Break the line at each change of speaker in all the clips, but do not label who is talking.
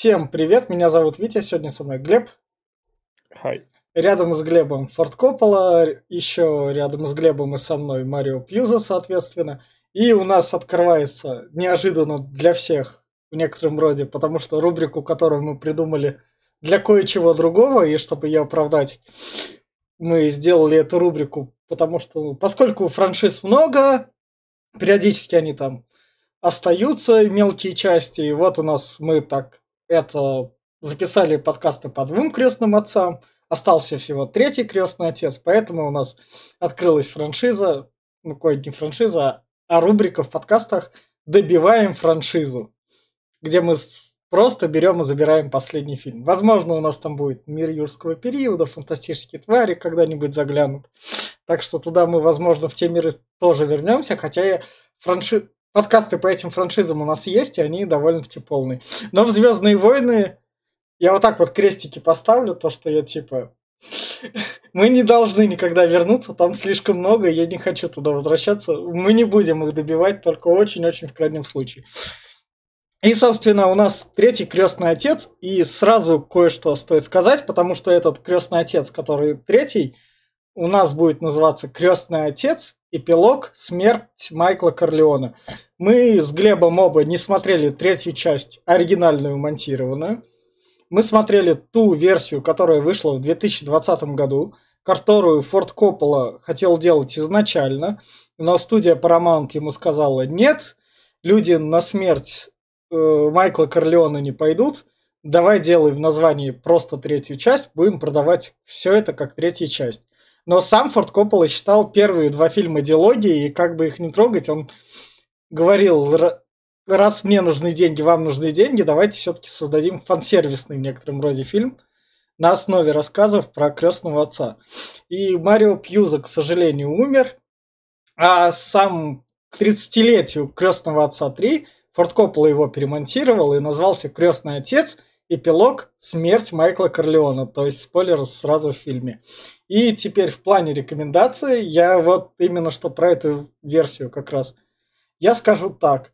Всем привет, меня зовут Витя, сегодня со мной Глеб.
Хай.
Рядом с Глебом Форд Коппола, еще рядом с Глебом и со мной Марио Пьюза, соответственно. И у нас открывается неожиданно для всех в некотором роде, потому что рубрику, которую мы придумали для кое-чего другого, и чтобы ее оправдать, мы сделали эту рубрику, потому что, поскольку франшиз много, периодически они там остаются, мелкие части, и вот у нас мы так это записали подкасты по двум крестным отцам, остался всего третий крестный отец, поэтому у нас открылась франшиза, ну, кое не франшиза, а рубрика в подкастах «Добиваем франшизу», где мы просто берем и забираем последний фильм. Возможно, у нас там будет «Мир юрского периода», «Фантастические твари» когда-нибудь заглянут. Так что туда мы, возможно, в те миры тоже вернемся, хотя я франши... подкасты по этим франшизам у нас есть, и они довольно-таки полные. Но в «Звездные войны» я вот так вот крестики поставлю, то, что я типа... Мы не должны никогда вернуться, там слишком много, я не хочу туда возвращаться. Мы не будем их добивать, только очень-очень в крайнем случае. И, собственно, у нас третий крестный отец, и сразу кое-что стоит сказать, потому что этот крестный отец, который третий, у нас будет называться крестный отец, эпилог, смерть Майкла Корлеона. Мы с Глебом оба не смотрели третью часть, оригинальную монтированную. Мы смотрели ту версию, которая вышла в 2020 году, которую Форд Коппола хотел делать изначально, но студия Paramount ему сказала нет, люди на смерть э, Майкла Корлеона не пойдут, давай делай в названии просто третью часть, будем продавать все это как третья часть. Но сам Форд Коппола считал первые два фильма диалогии, и как бы их не трогать, он говорил, раз мне нужны деньги, вам нужны деньги, давайте все-таки создадим фан-сервисный в некотором роде фильм на основе рассказов про крестного отца. И Марио Пьюза, к сожалению, умер, а сам к 30-летию крестного отца 3 Форд Коппола его перемонтировал и назвался Крестный отец. Эпилог Смерть Майкла Корлеона. То есть спойлер сразу в фильме. И теперь в плане рекомендаций я вот именно что про эту версию как раз. Я скажу так.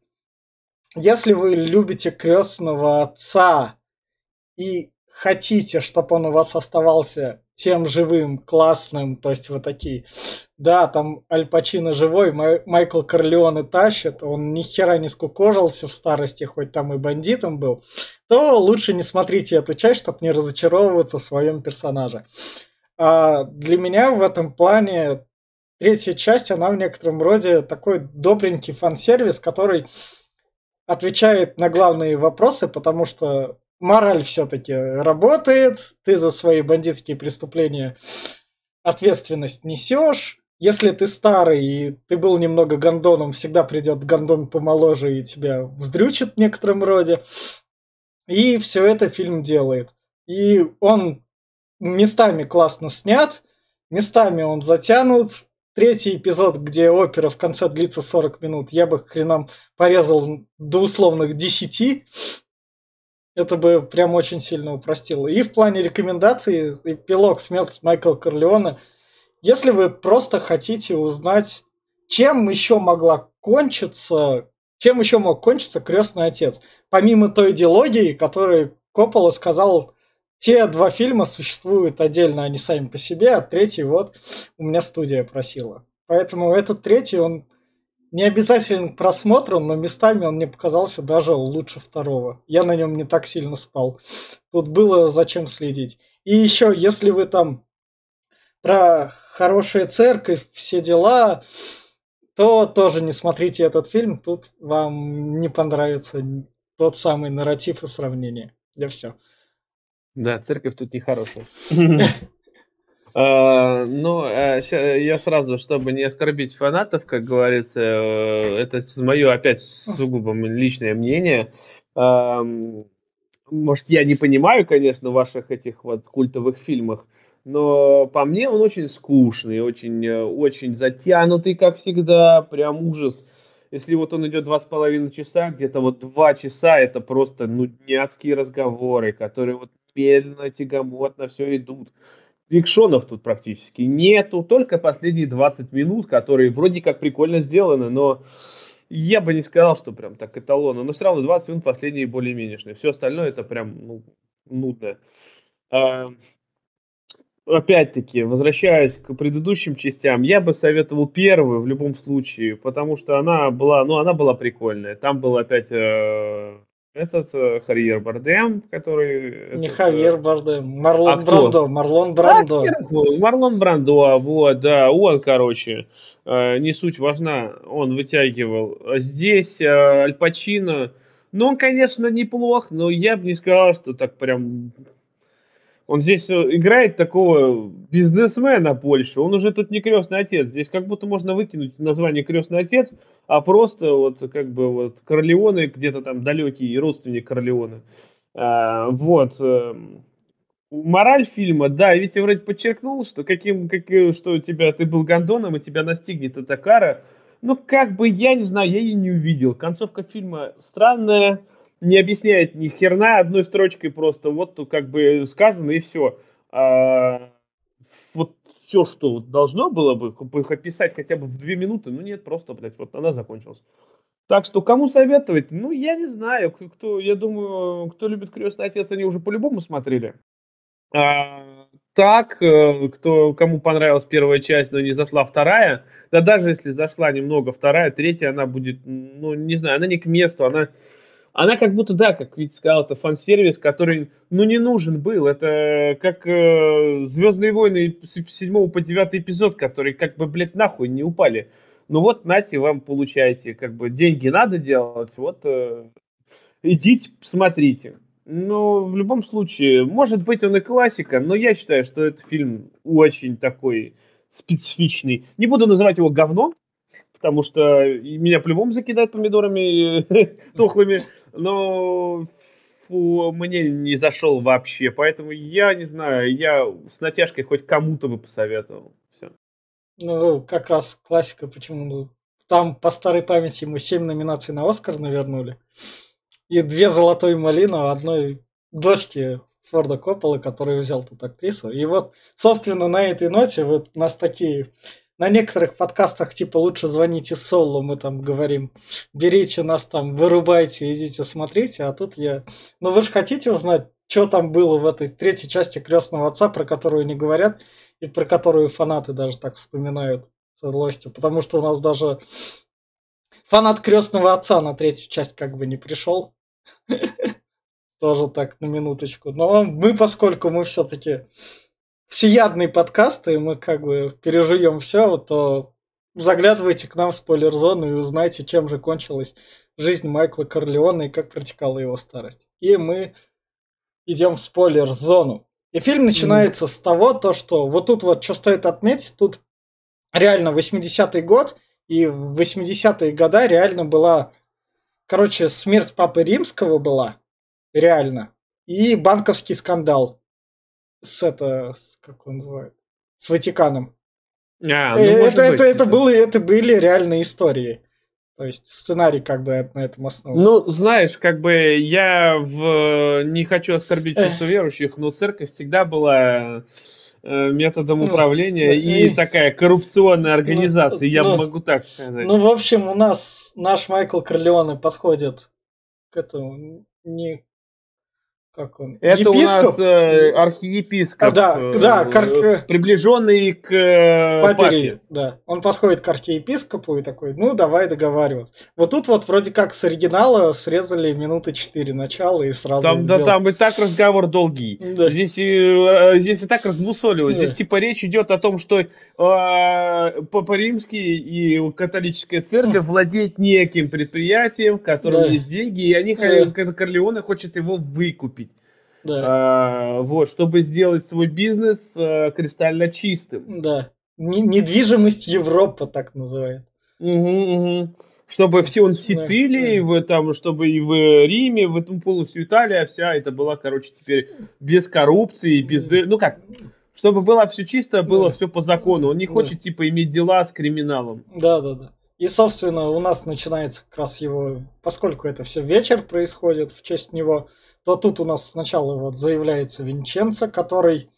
Если вы любите крестного отца и хотите, чтобы он у вас оставался тем живым, классным, то есть вы такие, да, там Аль Пачино живой, Май- Майкл Корлеоне тащит, он ни хера не скукожился в старости, хоть там и бандитом был, то лучше не смотрите эту часть, чтобы не разочаровываться в своем персонаже. А для меня в этом плане третья часть, она в некотором роде такой добренький фан-сервис, который отвечает на главные вопросы, потому что мораль все-таки работает, ты за свои бандитские преступления ответственность несешь. Если ты старый и ты был немного гондоном, всегда придет гондон помоложе и тебя вздрючит в некотором роде. И все это фильм делает. И он местами классно снят, местами он затянут. Третий эпизод, где опера в конце длится 40 минут, я бы хреном порезал до условных 10. Это бы прям очень сильно упростило. И в плане рекомендаций, эпилог «Смерть Майкла Корлеона», если вы просто хотите узнать, чем еще могла кончиться, чем еще мог кончиться крестный отец, помимо той идеологии, которую Коппола сказал, те два фильма существуют отдельно, они сами по себе, а третий вот у меня студия просила. Поэтому этот третий, он не обязательно к просмотру, но местами он мне показался даже лучше второго. Я на нем не так сильно спал. Тут было зачем следить. И еще, если вы там про хорошая церковь, все дела, то тоже не смотрите этот фильм. Тут вам не понравится тот самый нарратив и сравнение. Я все.
Да, церковь тут нехорошая. А, ну, э, я сразу, чтобы не оскорбить фанатов, как говорится, э, это мое опять сугубо личное мнение. Может, я не понимаю, конечно, ваших этих вот культовых фильмах, но по мне он очень скучный, очень, э, очень затянутый, как всегда, прям ужас. Если вот он идет два с половиной часа, где-то вот два часа это просто нудняцкие разговоры, которые вот медленно, тягомотно все идут. Фикшонов тут практически нету, только последние 20 минут, которые вроде как прикольно сделаны, но я бы не сказал, что прям так эталонно, но все равно 20 минут последние более-менешные. Все остальное это прям ну, нудно. А, опять-таки, возвращаясь к предыдущим частям, я бы советовал первую в любом случае, потому что она была, ну, она была прикольная. Там был опять э, этот э, Харьер Бардем, который...
Не
этот, э,
Бардем, Марлон
а?
Брандо, Марлон Брандо.
а, Марлон Брандо, вот, да, он, короче, э, не суть важна, он вытягивал. А Здесь э, Аль Пачино, ну, он, конечно, неплох, но я бы не сказал, что так прям он здесь э, играет такого бизнесмена больше. Он уже тут не крестный отец. Здесь как будто можно выкинуть название крестный отец, а просто вот как бы вот Корлеоне где-то там далекий родственник Корлеоне. А, вот. Эм, мораль фильма, да, ведь я вроде подчеркнул, что каким, как, что у тебя ты был гондоном, и тебя настигнет эта кара. Ну, как бы, я не знаю, я ее не увидел. Концовка фильма странная, не объясняет ни херна одной строчкой просто. Вот как бы сказано и все. А, вот все, что должно было бы их описать хотя бы в две минуты, ну нет, просто, блядь, вот она закончилась. Так что кому советовать? Ну, я не знаю. Кто, я думаю, кто любит крестный отец, они уже по-любому смотрели. А, так, э, кто, кому понравилась первая часть, но не зашла вторая, да даже если зашла немного вторая, третья, она будет, ну, не знаю, она не к месту, она она как будто, да, как Витя сказал, это фан-сервис, который, ну, не нужен был. Это как э, Звездные войны с 7 по 9 эпизод, которые как бы, блядь, нахуй не упали. Ну вот, нате, вам получаете, как бы, деньги надо делать, вот, э, идите, посмотрите. Ну, в любом случае, может быть, он и классика, но я считаю, что этот фильм очень такой специфичный. Не буду называть его говном, потому что меня по-любому закидают помидорами тухлыми, но фу, мне не зашел вообще, поэтому я не знаю, я с натяжкой хоть кому-то бы посоветовал. Все.
Ну, как раз классика, почему ну, там по старой памяти ему 7 номинаций на Оскар навернули. И две золотой малины одной дочки Форда Копполы, который взял тут актрису. И вот, собственно, на этой ноте вот у нас такие на некоторых подкастах типа лучше звоните Солу, мы там говорим, берите нас там, вырубайте, идите смотрите, а тут я... Ну вы же хотите узнать, что там было в этой третьей части Крестного Отца, про которую не говорят, и про которую фанаты даже так вспоминают со злостью, потому что у нас даже фанат Крестного Отца на третью часть как бы не пришел. Тоже так, на минуточку. Но мы, поскольку мы все-таки всеядный подкаст, и мы как бы переживем все, то заглядывайте к нам в спойлер-зону и узнайте, чем же кончилась жизнь Майкла Корлеона и как протекала его старость. И мы идем в спойлер-зону. И фильм начинается mm. с того, то, что вот тут вот что стоит отметить, тут реально 80-й год, и в 80-е года реально была, короче, смерть Папы Римского была, реально, и банковский скандал с это, как он называет, с Ватиканом. А, ну, это, это, быть, это, было, это были реальные истории. То есть сценарий как бы на этом основан.
Ну, знаешь, как бы я в... не хочу оскорбить чувство верующих, но церковь всегда была э, методом ну, управления ну, и, и такая коррупционная ну, организация, ну, я ну, могу так сказать.
Ну, в общем, у нас наш Майкл Корлеоне подходит к этому не
как он? Это епископ? у нас э, архиепископ. А,
да, э, да,
как... приближенный к э, папе. папе.
Да, он подходит к архиепископу и такой, ну давай договариваться. Вот тут вот вроде как с оригинала срезали минуты четыре начала и сразу.
Там, да, там и так разговор долгий. Да. Здесь, и, э, здесь и так разбусолилось. Да. Здесь типа речь идет о том, что э, Папа Римский и католическая церковь владеет неким предприятием, в котором да. есть деньги, и они да. Корлеоне хочет его выкупить. Да. А, вот, чтобы сделать свой бизнес а, кристально чистым.
Да. Недвижимость Европа так называют.
Угу, угу. Чтобы все он в Сицилии, да, в этом, чтобы и в Риме, в этом полностью Италия вся это была, короче, теперь без коррупции, без, ну как, чтобы было все чисто, было да. все по закону. Он не да. хочет типа иметь дела с криминалом.
Да, да, да. И, собственно, у нас начинается как раз его, поскольку это все вечер происходит в честь него, то тут у нас сначала вот заявляется Винченцо, который...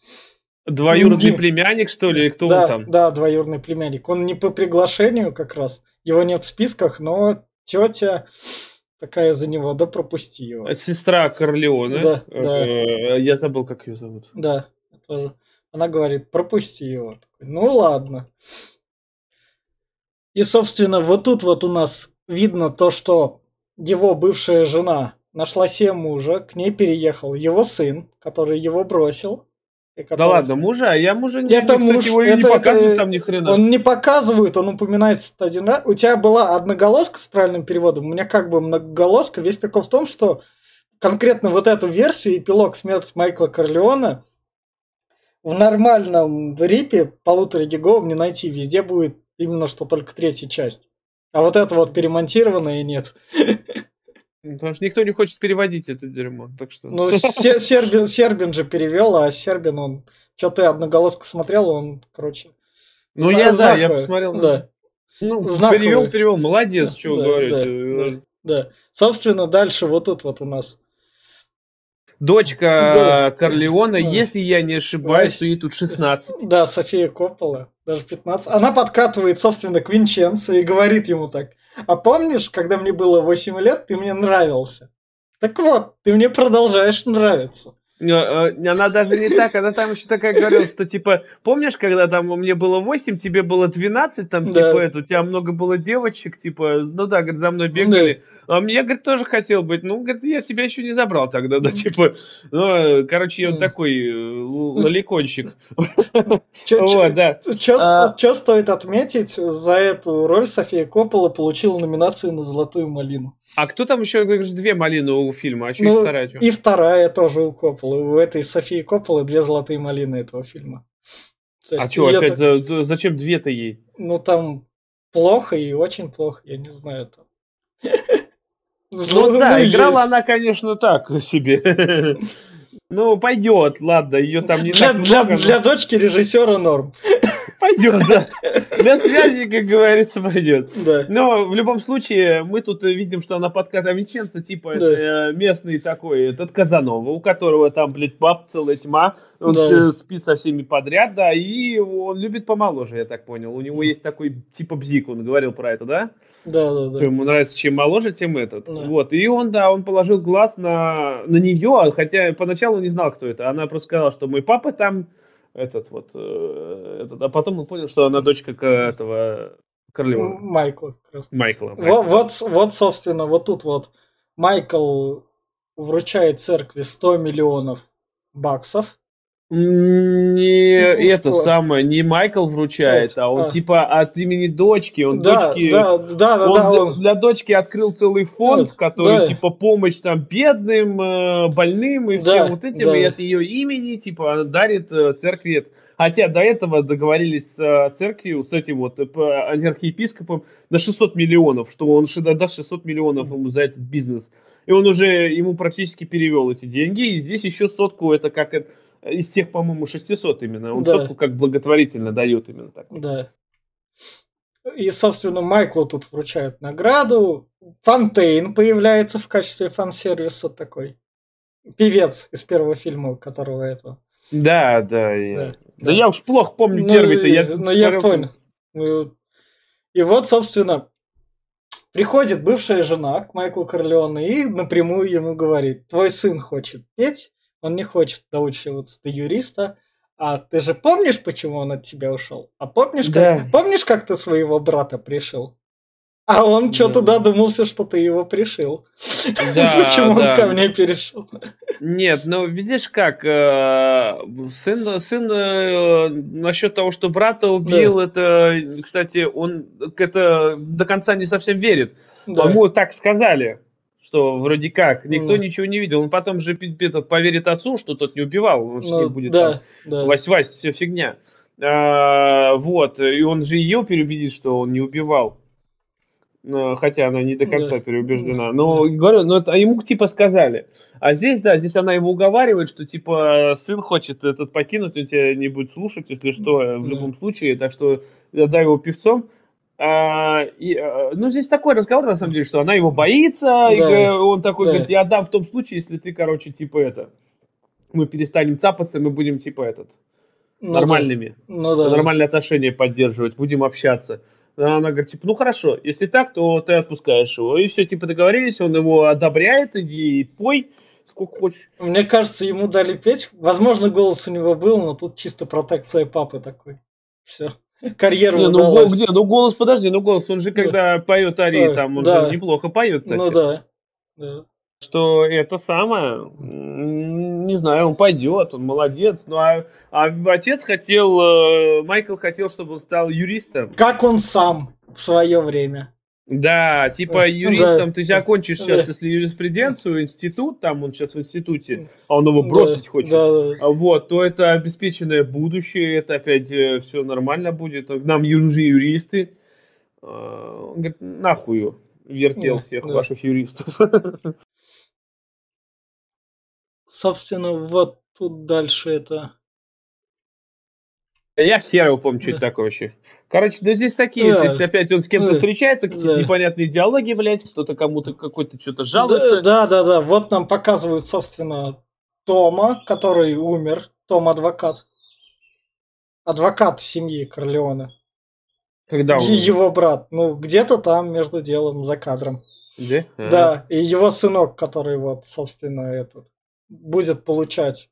Двоюродный не... племянник, что ли,
кто
да, он там?
Да, двоюродный племянник. Он не по приглашению как раз, его нет в списках, но тетя такая за него, да пропусти его.
Сестра Корлеона.
Да, да.
Э, Я забыл, как ее зовут.
Да, тоже. Она говорит, пропусти его. Ну ладно. И, собственно, вот тут вот у нас видно то, что его бывшая жена нашла себе мужа, к ней переехал его сын, который его бросил. и
Да
который-
ладно, мужа, а я мужа не
Это муж,
его и не
это-
показывают
это-
там ни хрена.
Он не показывает, он упоминается один раз. У тебя была одноголоска с правильным переводом, у меня как бы многоголоска. Весь прикол в том, что конкретно вот эту версию, эпилог смерти Майкла Корлеона, в нормальном рипе полутора гиговом не найти. Везде будет именно что только третья часть. А вот это вот перемонтированное нет.
Потому что никто не хочет переводить это дерьмо. Так что...
Ну, Се- Сербин, Сербин же перевел, а Сербин, он... Что ты одноголоску смотрел, он, короче...
Ну, я, да, я посмотрел.
Да.
Ну, перевел, перевел. Молодец, что
да. Да. Собственно, дальше вот тут вот у нас.
Дочка
Да.
Корлеона,
Да.
если я не ошибаюсь, то ей тут 16.
Да, София Коппола, даже 15. Она подкатывает, собственно, к Винченцо и говорит ему так. А помнишь, когда мне было 8 лет, ты мне нравился? Так вот, ты мне продолжаешь нравиться.
Э, Она даже не так, она там еще такая говорила, что типа, помнишь, когда там мне было 8, тебе было 12, там,
Да.
типа, это, у тебя много было девочек, типа, ну да, говорит, за мной бегали. А мне, говорит, тоже хотел быть. Ну, говорит, я тебя еще не забрал тогда, да, типа, ну, э, короче, такой э, Вот, А.
ст- чё стоит отметить, за эту роль София Коппола получила номинацию на «Золотую малину».
А кто там еще, две малины у фильма, а еще
Ну,
и вторая чё?
И вторая тоже у Копполы. У этой Софии Копполы две «Золотые малины» этого фильма.
А что, опять, зачем две-то ей?
Ну, там плохо и очень плохо, я не знаю. Там.
Ну да,
есть.
играла она, конечно, так себе. Ну, пойдет, ладно, ее там не
Для,
так
для,
много, но
для дочки режиссера норм.
Пойдет, да. Для связи, как говорится, пойдет.
Да.
Но в любом случае, мы тут видим, что она подката Винченцо, типа,
Да.
э, местный такой, этот Казанова, у которого там, блядь, баб целая тьма, он
Да.
спит со всеми подряд, да, и он любит помоложе, я так понял. У него есть такой, типа, бзик, он говорил про это, да?
Да, да, да.
ему нравится, чем моложе, тем этот.
Да.
Вот. И он, да, он положил глаз на, на нее, хотя поначалу не знал, кто это. Она просто сказала, что мой папа там, этот вот, э, этот, а потом он понял, что она дочка этого Корлеона.
М, Майкл. как раз.
Майкла.
Во- Вот, вот, собственно, вот тут вот Майкл вручает церкви 100 миллионов баксов.
Не
Ну,
это
что?
самое, не Майкл вручает,
это?
а он
А.
типа от имени дочки, он
да,
дочки...
да, да,
он
да,
для,
он-
для дочки открыл целый фонд,
Да,
который
да.
типа помощь там бедным, э, больным и
Да,
всем вот этим,
да.
и от ее имени типа она дарит э, церкви. это. Хотя до этого договорились с э, церковью, с этим вот архиепископом на 600 миллионов, что он даст 600 миллионов ему за этот бизнес. И он уже ему практически перевел эти деньги, и здесь еще сотку, это как это, из тех, по-моему, 600 именно. Он
Да.
сотку как благотворительно дает именно так.
Да. И, собственно, Майклу тут вручают награду. Фонтейн появляется в качестве фан-сервиса такой. Певец из первого фильма, которого этого.
Да, да, я,
Да,
да,
да.
я уж плохо помню
Ну,
первый-то. Я,
ну, я понял. Ну, И вот, собственно, приходит бывшая жена к Майклу Корлеоне и напрямую ему говорит, твой сын хочет петь, он не хочет доучиваться до юриста, а ты же помнишь, почему он от тебя ушел? А помнишь,
Да.
как, помнишь, как ты своего брата пришил? А он что-то
Да.
додумался, что ты его пришил.
Да,
Почему
да.
он ко мне перешел?
Нет, ну видишь как, э, сын, сын э, насчет того, что брата убил, это, кстати, он это до конца не совсем верит.
Да.
Ему так сказали, что вроде как, никто
Ну.
ничего не видел. Он потом же этот, поверит отцу, что тот не убивал, он
Ну,
не будет там
да, да.
Вась-Вась, все фигня. А, вот, и он же ее переубедит, что он не убивал. Ну, Хотя она не до конца
Да.
переубеждена. Но говорю, ну это а ему типа сказали. А здесь, да, здесь она его уговаривает, что типа сын хочет этот покинуть, он тебя не будет слушать, если что, э, в
Да.
любом случае. Так что дай его певцом. А, и, а, ну, здесь такой разговор, на самом деле, что она его боится, и
Да.
э, он такой
Да.
говорит, я отдам в том случае, если ты, короче, типа это, мы перестанем цапаться, мы будем, типа, этот,
Ну
нормальными,
Ну да.
нормальные отношения поддерживать, будем общаться. Она говорит, типа, ну хорошо, если так, то ты отпускаешь его. И все, типа, договорились, он его одобряет, иди пой, сколько хочешь.
Мне кажется, ему дали петь. Возможно, голос у него был, но тут чисто протекция папы такой. Все. Карьеру
не, ну,
удалась.
где? ну голос, подожди, ну голос, он же когда да. поет Ари, там он да. же неплохо поет,
кстати. Ну да. да.
Что это самое, не знаю, он пойдет, он молодец. Ну а, а отец хотел, э, Майкл хотел, чтобы он стал юристом.
Как он сам в свое время.
Да, типа юристом да. ты же окончишь сейчас, да. если юриспруденцию, институт, там он сейчас в институте, а он его бросить да. хочет, да. А вот, то это обеспеченное будущее, это опять э, все нормально будет. Нам южи юристы. А, он говорит, нахуй вертел да. всех да. ваших юристов.
Собственно, вот тут дальше это
я хер его помню, что это такое вообще. Короче, да здесь такие, да. здесь опять он с кем-то встречается, какие-то да. непонятные диалоги, блядь, кто-то кому-то какой-то что-то жалуется.
Да, да, да, вот нам показывают, собственно, Тома, который умер, Том адвокат. Адвокат семьи Корлеона.
Когда он?
Его брат, ну, где-то там между делом, за кадром.
Где?
Да, и его сынок, который вот, собственно, этот, будет получать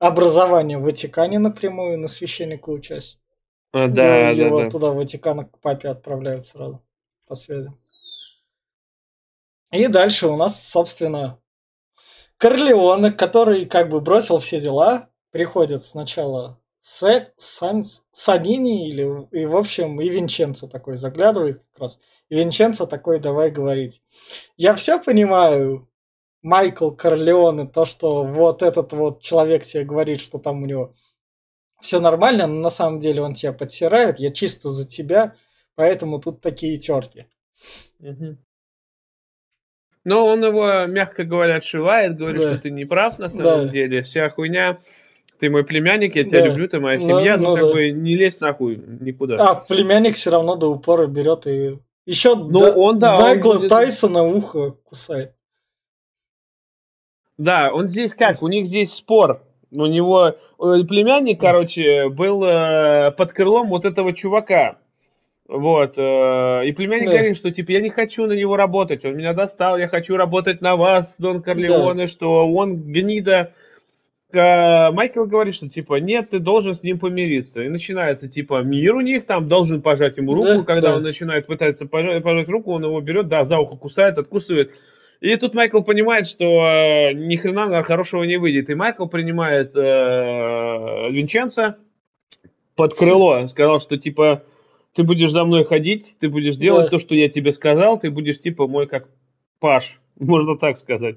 образование в Ватикане напрямую на священника участь.
А, да,
его
да, да.
туда в Ватикан к папе отправляют сразу по связи. И дальше у нас, собственно, Корлеоне, который как бы бросил все дела, приходит сначала Се, Сан, Санини или и в общем и Винченцо такой заглядывает как раз. И Винченцо такой давай говорить. Я все понимаю, Майкл Корлеоне, то, что вот этот вот человек тебе говорит, что там у него все нормально, но на самом деле он тебя подсирает, я чисто за тебя, поэтому тут такие терки.
Угу. Но он его, мягко говоря, отшивает, говорит, да. что ты не прав на самом да. деле, вся хуйня, ты мой племянник, я тебя да. люблю, ты моя ну, семья, ну, ну как да. бы не лезь нахуй никуда.
А племянник все равно до упора берет и еще ну, да, он, да, Майкла он. Тайсона ухо кусает.
Да, он здесь как? У них здесь спор. У него э, племянник, короче, был э, под крылом вот этого чувака. Вот. Э, и племянник да. говорит, что типа я не хочу на него работать. Он меня достал, я хочу работать на вас, Дон Корлеоне, да. что он гнида. Майкл говорит, что типа нет, ты должен с ним помириться. И начинается типа мир у них, там должен пожать ему руку. Да, Когда да. он начинает пытаться пожать, пожать руку, он его берет, да, за ухо кусает, откусывает. И тут Майкл понимает, что э, ни хрена хорошего не выйдет. И Майкл принимает э, Винченца под крыло. Сказал, что типа ты будешь за мной ходить, ты будешь делать да. то, что я тебе сказал, ты будешь типа мой как Паш, можно так сказать.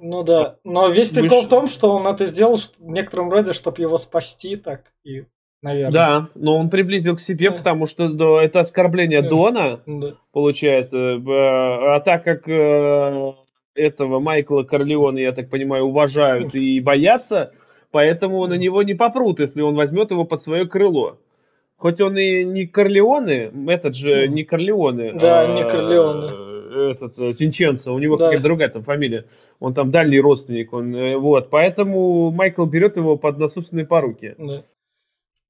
Ну да, но весь прикол Выш... в том, что он это сделал в некотором роде, чтобы его спасти, так и, наверное.
Да, но он приблизил к себе, да. потому что да, это оскорбление да. Дона, да. получается. А так как э, этого Майкла Корлеона, я так понимаю, уважают и боятся, поэтому на него не попрут, если он возьмет его под свое крыло. Хоть он и не Корлеоне, этот же не Корлеоне.
Да, а, не Корлеоне.
Этот, э, Тинченцо, у него да. какая-то другая там фамилия. Он там дальний родственник. Он, э, вот, поэтому Майкл берет его под насущные поруки.
Да.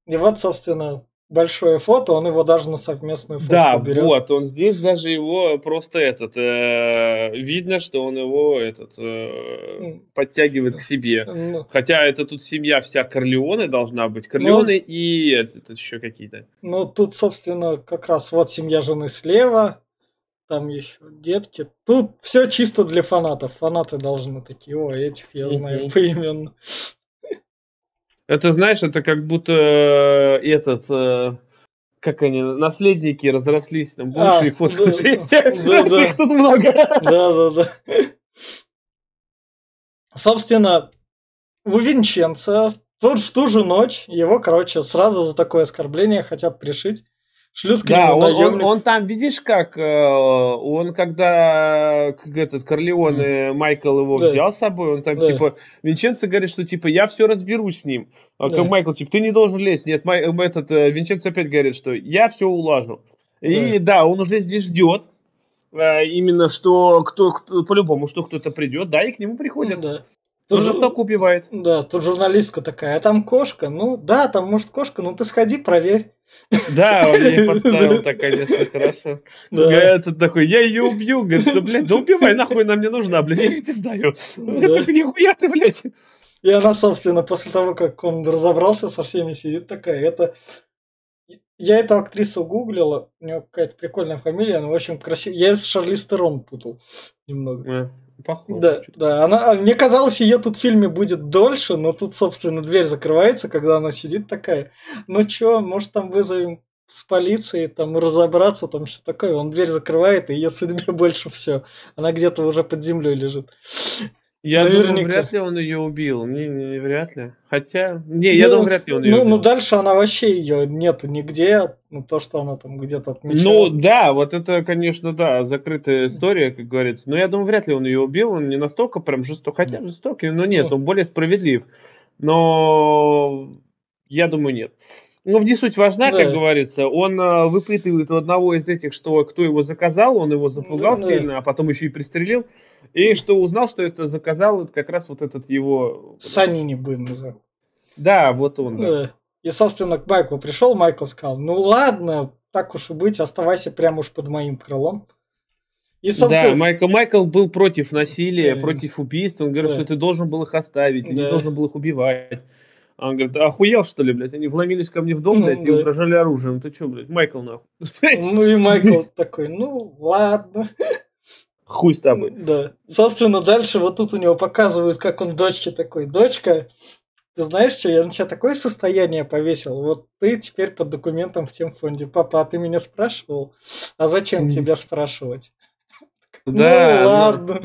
И вот, собственно, большое фото, он его даже на совместную фото
Да, берет. вот, он здесь даже его просто этот, э, видно, что он его этот э, подтягивает к себе. Ну, Хотя это тут семья вся Корлеоне должна быть, Корлеоне ну, и это, еще какие-то.
Ну, тут, собственно, как раз вот семья жены слева, там еще детки. Тут все чисто для фанатов. Фанаты должны такие, о, этих я знаю поименно.
Это, знаешь, это как будто э, этот, э, как они, наследники разрослись, там больше а, да, есть. Да, да. Их тут много.
Да, да, да. Собственно, у Винченца тут в ту же ночь его, короче, сразу за такое оскорбление хотят пришить. Шлют к
да, он, он, он там, видишь, как э, он когда этот Корлеон и Майкл его да. взял с тобой, он там да. типа Винченцо говорит, что типа я все разберусь с ним. А да. Майкл типа ты не должен лезть. Нет, Май, этот э, Винченцо опять говорит, что я все улажу. И да, да он уже здесь ждет э, именно что кто, кто по-любому что кто-то придет, да, и к нему приходят.
Да. Тут
Он
же-
жестоко убивает.
Да, тут журналистка такая, а там кошка? Ну, да, там может кошка, ну ты сходи, проверь.
Да, он ей подставил так, конечно, хорошо.
Да.
Этот такой, я ее убью. Говорит, да, блядь, да убивай, нахуй она мне нужна, блядь, я ее не знаю. Такой, нихуя ты, блядь.
И она, собственно, после того, как он разобрался со всеми, сидит такая. Это... Я эту актрису гуглила, у нее какая-то прикольная фамилия, она, в общем, красивая. Я с Шарли Стерон путал немного.
Похоже.
Да, да, она, а, мне казалось, ее тут в фильме будет дольше, но тут, собственно, дверь закрывается, когда она сидит такая. Ну чё, может, там вызовем с полиции, там, разобраться, там все такое. Он дверь закрывает, и ее судьбе больше все. Она где-то уже под землей лежит.
Я думаю,
Наверняка.
вряд ли он ее убил. Не, не, вряд ли. Хотя, не, я
Ну,
думаю, вряд ли он ее
Ну,
убил.
ну, дальше она вообще ее нету нигде. Ну, то, что она там где-то
Ну,
отмечала.
да, вот это, конечно, да, закрытая история, как говорится. Но я думаю, вряд ли он ее убил. Он не настолько прям жесток. Хотя жестокий, но нет,
Ну.
он более справедлив. Но я думаю, нет. Ну, не суть важна,
Да.
как говорится. Он э, выпытывает у одного из этих, что кто его заказал, он его запугал
Да.
сильно, а потом еще и пристрелил. И что узнал, что это заказал как раз вот этот его...
Санини будем называть.
Да, вот он. да.
И, собственно, к Майклу пришел, Майкл сказал, ну ладно, так уж и быть, оставайся прямо уж под моим крылом. И,
Да, Майкл Майкл был против насилия,
Да.
против убийств. Он говорит,
Да.
что ты должен был их оставить, ты не должен был их убивать. А он говорит, охуел что ли, блядь? Они вломились ко мне в дом,
Ну,
блядь, и
да.
угрожали оружием. Ты что, блядь, Майкл нахуй?
ну и Майкл такой, ну ладно.
Хуй с тобой.
Да. Собственно, дальше вот тут у него показывают, как он дочке такой, дочка, ты знаешь что, я на тебя такое состояние повесил, вот ты теперь под документом в тем фонде. Папа, а ты меня спрашивал? А зачем
Мгм.
тебя спрашивать?
Да,
ну
ну,
ладно.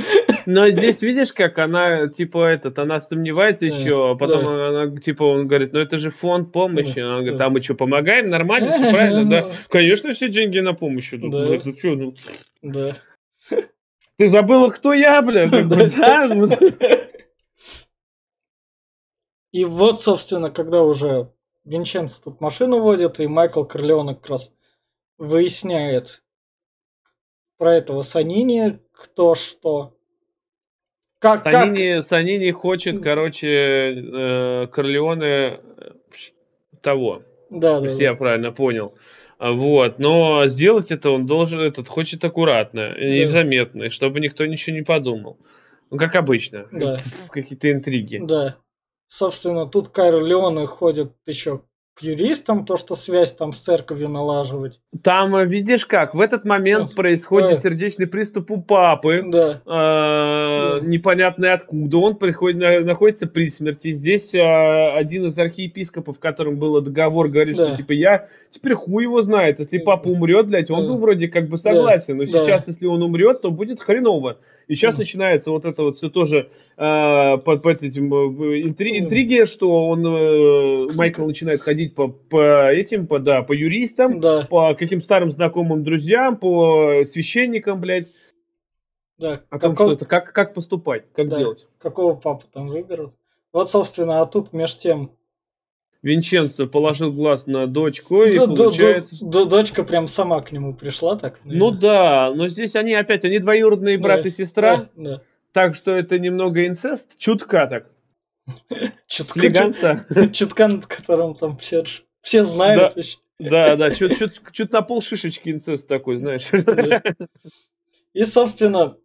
Но здесь видишь, как она, типа, этот, она сомневается еще, а потом
да.
она, типа, он говорит, ну это же фонд помощи.
Да,
Она говорит,
да.
а мы что, помогаем? Нормально, все правильно, да? Конечно, все деньги на помощь идут.
Да.
Ну что, ну,
Да.
Ты забыла, кто я, бля? Как бы, да?
И вот, собственно, когда уже Винченцо тут машину водит, и Майкл Корлеоне как раз выясняет про этого Санини, кто что. Как, как...
Санини, Санини хочет, короче, э, Корлеоне э, того,
Да, да,
если я
да.
правильно понял. Вот, но сделать это он должен, этот, хочет аккуратно, и незаметно, и чтобы никто ничего не подумал. Ну, как обычно,
Да.
какие-то интриги.
Да. Собственно, тут Кайр Леоне ходит еще юристам, то, что связь там с церковью налаживать.
Там, э, видишь как, в этот момент
Да.
происходит
Да.
сердечный приступ у папы,
Да.
э, непонятно откуда. Он приходит, на- находится при смерти. Здесь э, один из архиепископов, которым был договор, говорит,
Да.
что типа я теперь хуй его знает. Если папа умрет, блядь, он
Да.
был вроде как бы согласен. Но
Да.
сейчас, если он умрет, то будет хреново. И сейчас
Да.
начинается вот это вот все тоже э, под, под этим э, интри- интриги, что он э, Майкл начинает ходить по, по этим, по, да, по юристам,
Да.
по каким старым знакомым друзьям, по священникам, блядь,
Да.
о том,
Каков-
что это, как, как поступать, как
Да.
делать.
Какого папу там выберут? Вот, собственно, а тут меж тем
Винченцо положил глаз на дочку, и получается...
дочка прям сама к нему пришла так.
Ну да, но здесь они опять, они двоюродные брат
Да,
и сестра,
Да, да.
так что это немного инцест, чутка так,
Чутка, чутка, над которым там все, все знают еще.
Да, да, чуть, на пол шишечки инцест такой, знаешь.
Да. И, собственно,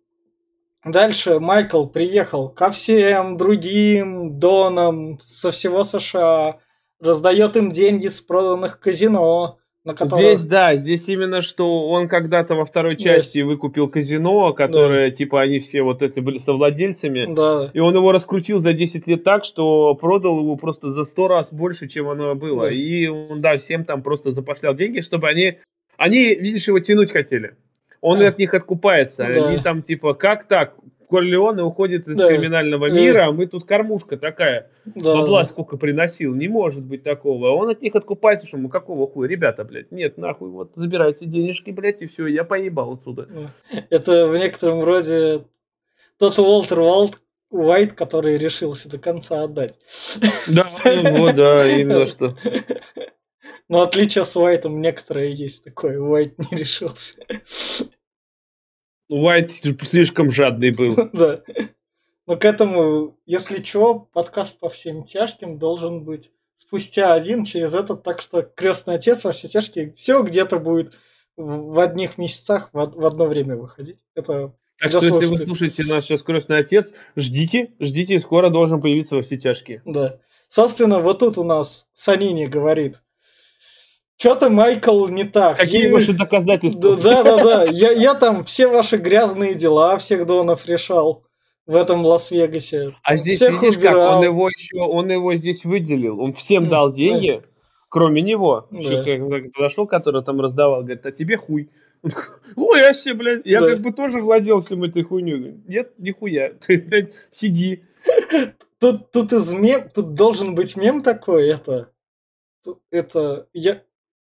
дальше Майкл приехал ко всем другим донам со всего США, раздает им деньги с проданных казино, на которые...
Здесь, да, здесь именно что он когда-то во второй
Да.
части выкупил казино, которое, типа, они все вот это были совладельцами.
Да,
И он его раскрутил за 10 лет так, что продал его просто за 100 раз больше, чем оно было.
Да.
И он, да, всем там просто запошлял деньги, чтобы они... Они, видишь, его тянуть хотели. Он
А.
от них откупается.
Да.
Они там типа, как так? Корлеоне уходит из
Да.
криминального
Э.
мира, а мы тут кормушка такая.
да,
Бабла
да.
сколько приносил, не может быть такого. А Он от них откупается, что мы какого хуя, ребята, блядь, нет, нахуй, вот забирайте денежки, блядь, и все, я поебал отсюда.
Это в некотором роде тот Уолтер Уайт, Уайт, который решился до конца отдать.
Да, ну вот, да, именно что.
Но отличие с Уайтом некоторые есть такое. Уайт не решился.
Уайт слишком жадный был.
Да. Но к этому, если что, подкаст по всем тяжким должен быть спустя один через этот, так что крестный отец во все тяжкие, все где-то будет в одних месяцах в, в одно время выходить. Это
так что, если вы слушаете наш сейчас крестный отец, ждите, ждите, скоро должен появиться во все тяжкие.
Да. Собственно, вот тут у нас Санини говорит, что-то, Майкл, не так.
Какие я... ваши доказательства?
Да, да, да. Я, я там все ваши грязные дела всех Донов решал в этом Лас-Вегасе.
А здесь Всех видишь убирал. как, он его еще, он его здесь выделил, он всем дал деньги, да. кроме него. Да. Что, подошел, который там раздавал, говорит, а тебе хуй. Ой, я себе, блядь, я да. как бы тоже владел всем этой хуйней. Нет, нихуя, ты, блядь, сиди.
Тут, тут из мем, тут должен быть мем такой, это, это, я,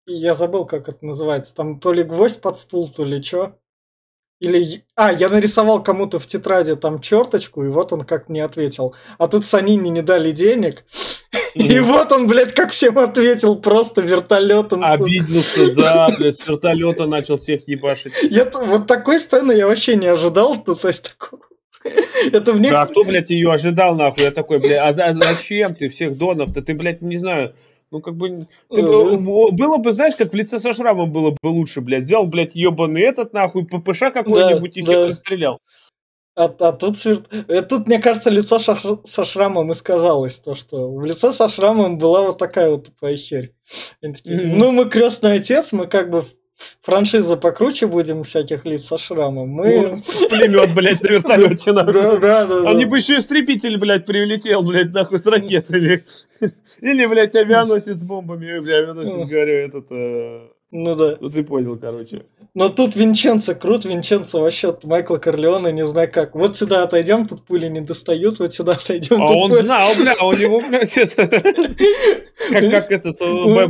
я забыл, как это называется, там то ли гвоздь под стул, то ли что. Или... А, я нарисовал кому-то в тетради там черточку, и вот он как мне ответил. А тут Санини не дали денег. И вот он, блядь, как всем ответил, просто вертолетом.
Обиделся, да, блядь, с вертолета начал всех ебашить.
Я, вот такой сцены я вообще не ожидал, то, то есть такого.
Это мне... Да, кто, блядь, ее ожидал, нахуй? Я такой, блядь, а зачем ты всех донов-то? Ты, блядь, не знаю, ну, как бы, ты, было бы, знаешь, как в лице со шрамом было бы лучше, блядь. Взял, блядь, ебаный этот, нахуй, ППШ какой-нибудь да, и всех да. расстрелял.
А, а тут, э, тут, мне кажется, лицо со шрамом и сказалось, то, что в лице со шрамом была вот такая вот тупая херь. Такие, mm-hmm. Ну, мы крестный отец, мы как бы франшиза покруче будем всяких лиц со шрамом. Мы...
Пулемет, блядь, на вертолете. Да, да, да. Они бы еще истребитель, блядь, прилетел, блядь, нахуй с ракетами. Или, блядь, авианосец с бомбами, блядь, авианосец, говорю, этот...
Ну да.
Ну ты понял, короче.
Но тут Винченцо крут, Винченцо вообще от Майкла Корлеоне, не знаю как. Вот сюда отойдем, тут пули не достают, вот сюда отойдем.
А он пули... знал, бля, у него, блядь, это... Как, как этот,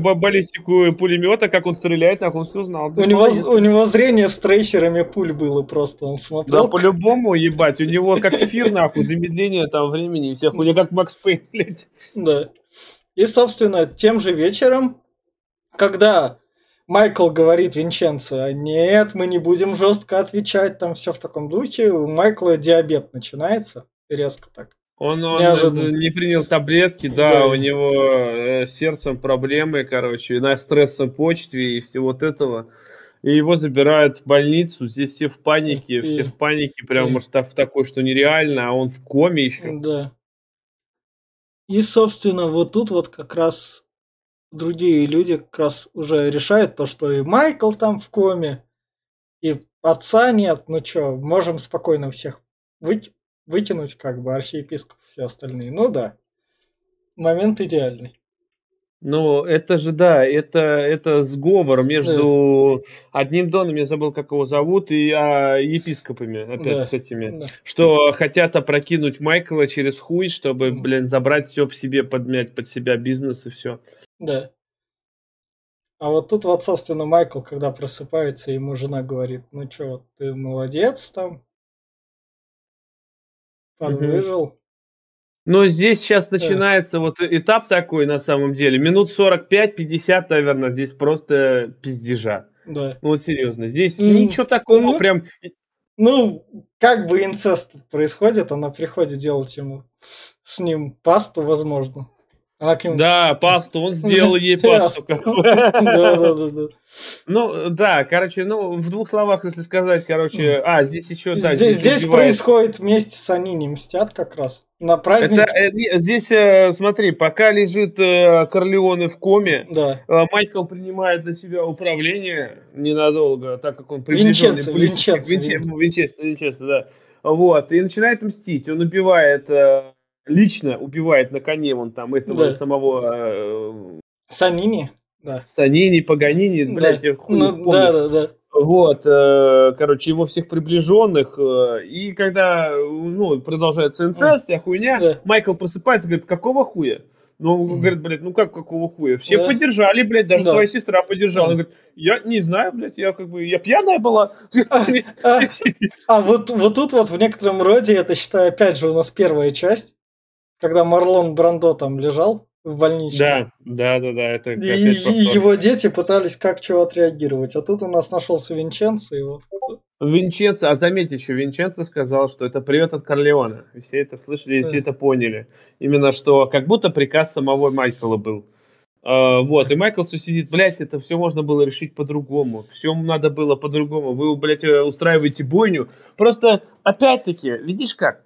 баллистику пулемета, как он стреляет, так он все знал.
У него, у него зрение с трейсерами пуль было просто, он смотрел.
Да, по-любому, ебать, у него как эфир, нахуй, замедление там времени всех, у него как Макс Пейн, блядь.
Да. И, собственно, тем же вечером, когда Майкл говорит Винченцо, нет, мы не будем жестко отвечать, там все в таком духе, у Майкла диабет начинается, резко так.
Он, он не принял таблетки, да, да, у него э, с сердцем проблемы, короче, на стрессовой почве и все вот этого. И его забирают в больницу, здесь все в панике, и... все в панике, прям, и... может, в такой, что нереально, а он в коме еще.
Да. И, собственно, вот тут вот как раз другие люди как раз уже решают то, что и Майкл там в коме, и отца нет, ну чё, можем спокойно всех вы... выкинуть, как бы, архиепископ, все остальные. Ну да, момент идеальный.
Ну, это же, да, это, это сговор между да. одним доном, я забыл, как его зовут, и а, епископами, опять да. с этими, да. что хотят опрокинуть Майкла через хуй, чтобы, блин, забрать все в себе, подмять под себя бизнес и все.
Да. А вот тут вот, собственно, Майкл, когда просыпается, ему жена говорит, ну что, ты молодец там, подвыжил. Угу.
Но здесь сейчас начинается вот этап такой, на самом деле. Минут 45-50, наверное, здесь просто пиздежа.
Да.
Ну вот серьезно. Здесь mm. ничего такого ну, прям...
Ну, как бы инцест происходит, она приходит делать ему с ним пасту, возможно.
Нему... Да, пасту, он сделал ей пасту. Ну, да, короче, ну, в двух словах, если сказать, короче, а, здесь еще,
да. Здесь, происходит вместе с Анини, мстят как раз. На празднике. Это,
э, здесь, э, смотри, пока лежит э, Корлеоне в коме. Майкл принимает на себя управление ненадолго, так как он
Винченцо, Винченцо,
Винченцо, Винченцо, да. Вот, и начинает мстить. Он убивает лично убивает на коне вон там этого да. самого... Э,
Санини? Да.
Санини, Паганини, да. блядь, я хуй ну,
помню. Да, да, да.
Вот, э, короче, его всех приближенных, э, и когда, ну, продолжается инцест, вся хуйня, да. Майкл просыпается, говорит, какого хуя? Ну, mm. говорит, блядь, ну как, какого хуя? Все да. поддержали, блядь, даже да. твоя сестра поддержала. Да. Говорит, я не знаю, блядь, я как бы, я пьяная была. А,
а, а вот, вот тут вот в некотором роде, это считаю, опять же, у нас первая часть, когда Марлон Брандо там лежал в больнице.
Да, да, да, да. Это
и, и его дети пытались как чего отреагировать. А тут у нас нашелся Винченцо, и вот
Винченцо, а заметьте еще, Винченцо сказал, что это привет от Корлеона. Все это слышали, все это поняли. Именно что как будто приказ самого Майкла был. Uh, вот, и Майкл сидит, блядь, это все можно было решить по-другому. Все надо было по-другому. Вы, блядь, э, устраиваете бойню. Просто, опять-таки, видишь как?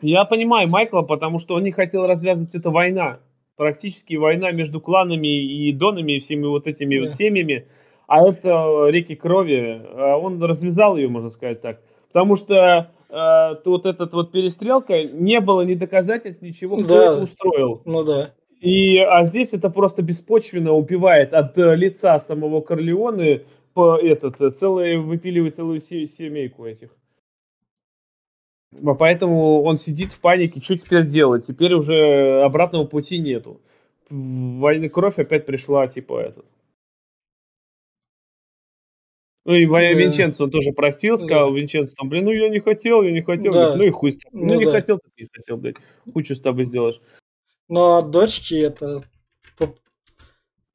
Я понимаю Майкла, потому что он не хотел развязывать эту война. Практически война между кланами и донами и всеми вот этими yeah. вот семьями а это реки крови, а он развязал ее, можно сказать так. Потому что э, вот этот вот перестрелка, не было ни доказательств, ничего, кто да. это устроил.
Ну да.
И, а здесь это просто беспочвенно убивает от э, лица самого Корлеоне по этот, э, целые, выпиливает целую семейку этих. Поэтому он сидит в панике, что теперь делать? Теперь уже обратного пути нету. Войны кровь опять пришла, типа, этот. Ну и да. Винченцо он тоже простил, сказал да. Винченцо, там, блин, ну я не хотел, я не хотел. Да. Говорит, ну и хуй с тобой. Ну, ну не да. хотел, ты не хотел, блядь. Что с тобой сделаешь.
Ну а дочки это...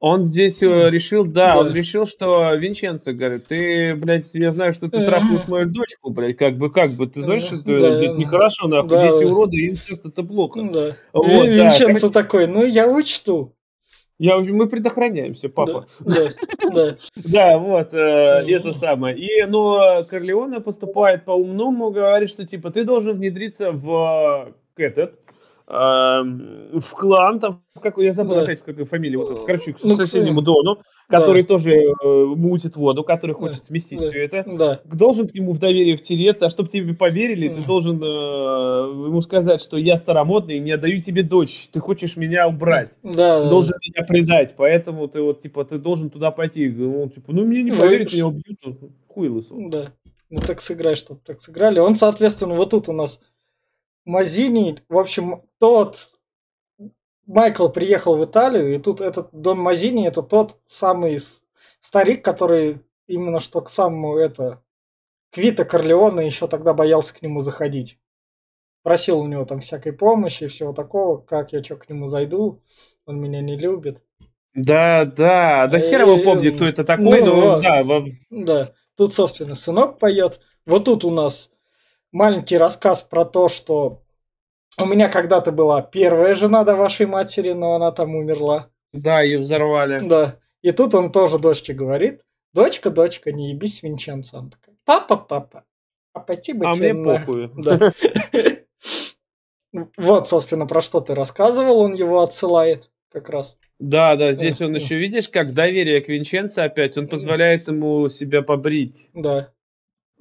Он здесь э, решил, да, он решил, что Винченцо говорит, ты, блядь, я знаю, что ты трахнул мою дочку, блядь, как бы, как бы, ты знаешь, что это да, блядь, нехорошо, нахуй, да, дети уроды, инцест это плохо.
Да. Вот, Винченцо да, такой, ну я учту.
Я, мы предохраняемся, папа. Да, да, да. вот, э, это самое. И, но Корлеоне поступает по-умному, говорит, что, типа, ты должен внедриться в этот, Эм, в клан, там, как, я забыл да. опять, какая фамилия, вот этот, короче, к ну, соседнему Дону, который да. тоже э, мутит воду, который да. хочет сместить да. все это, да. должен к нему в доверие втереться, а чтобы тебе поверили, да. ты должен э, ему сказать, что я старомодный, не отдаю тебе дочь, ты хочешь меня убрать, да, должен да. меня предать, поэтому ты вот, типа, ты должен туда пойти, ну, типа, ну, мне не ну, поверят, меня убьют, ну, хуй лысого.
Да, ну, так сыграй, чтобы так сыграли. Он, соответственно, вот тут у нас Мазини, в общем, тот Майкл приехал в Италию, и тут этот Дон Мазини это тот самый старик, который именно что к самому это Квита Корлеона еще тогда боялся к нему заходить. Просил у него там всякой помощи и всего такого, как я что к нему зайду, он меня не любит.
Да, да, да хер его помнит, кто это такой, ну, но да, во...
да. Тут, собственно, сынок поет. Вот тут у нас маленький рассказ про то, что у меня когда-то была первая жена до вашей матери, но она там умерла.
Да, ее взорвали.
Да. И тут он тоже дочке говорит, дочка, дочка, не ебись Винченцо. Он такой, папа, папа, а пойти бы
а тебе мне на... похуй.
Да. Вот, собственно, про что ты рассказывал, он его отсылает как раз.
Да, да, здесь он еще, видишь, как доверие к Винченцо опять, он позволяет ему себя побрить.
Да.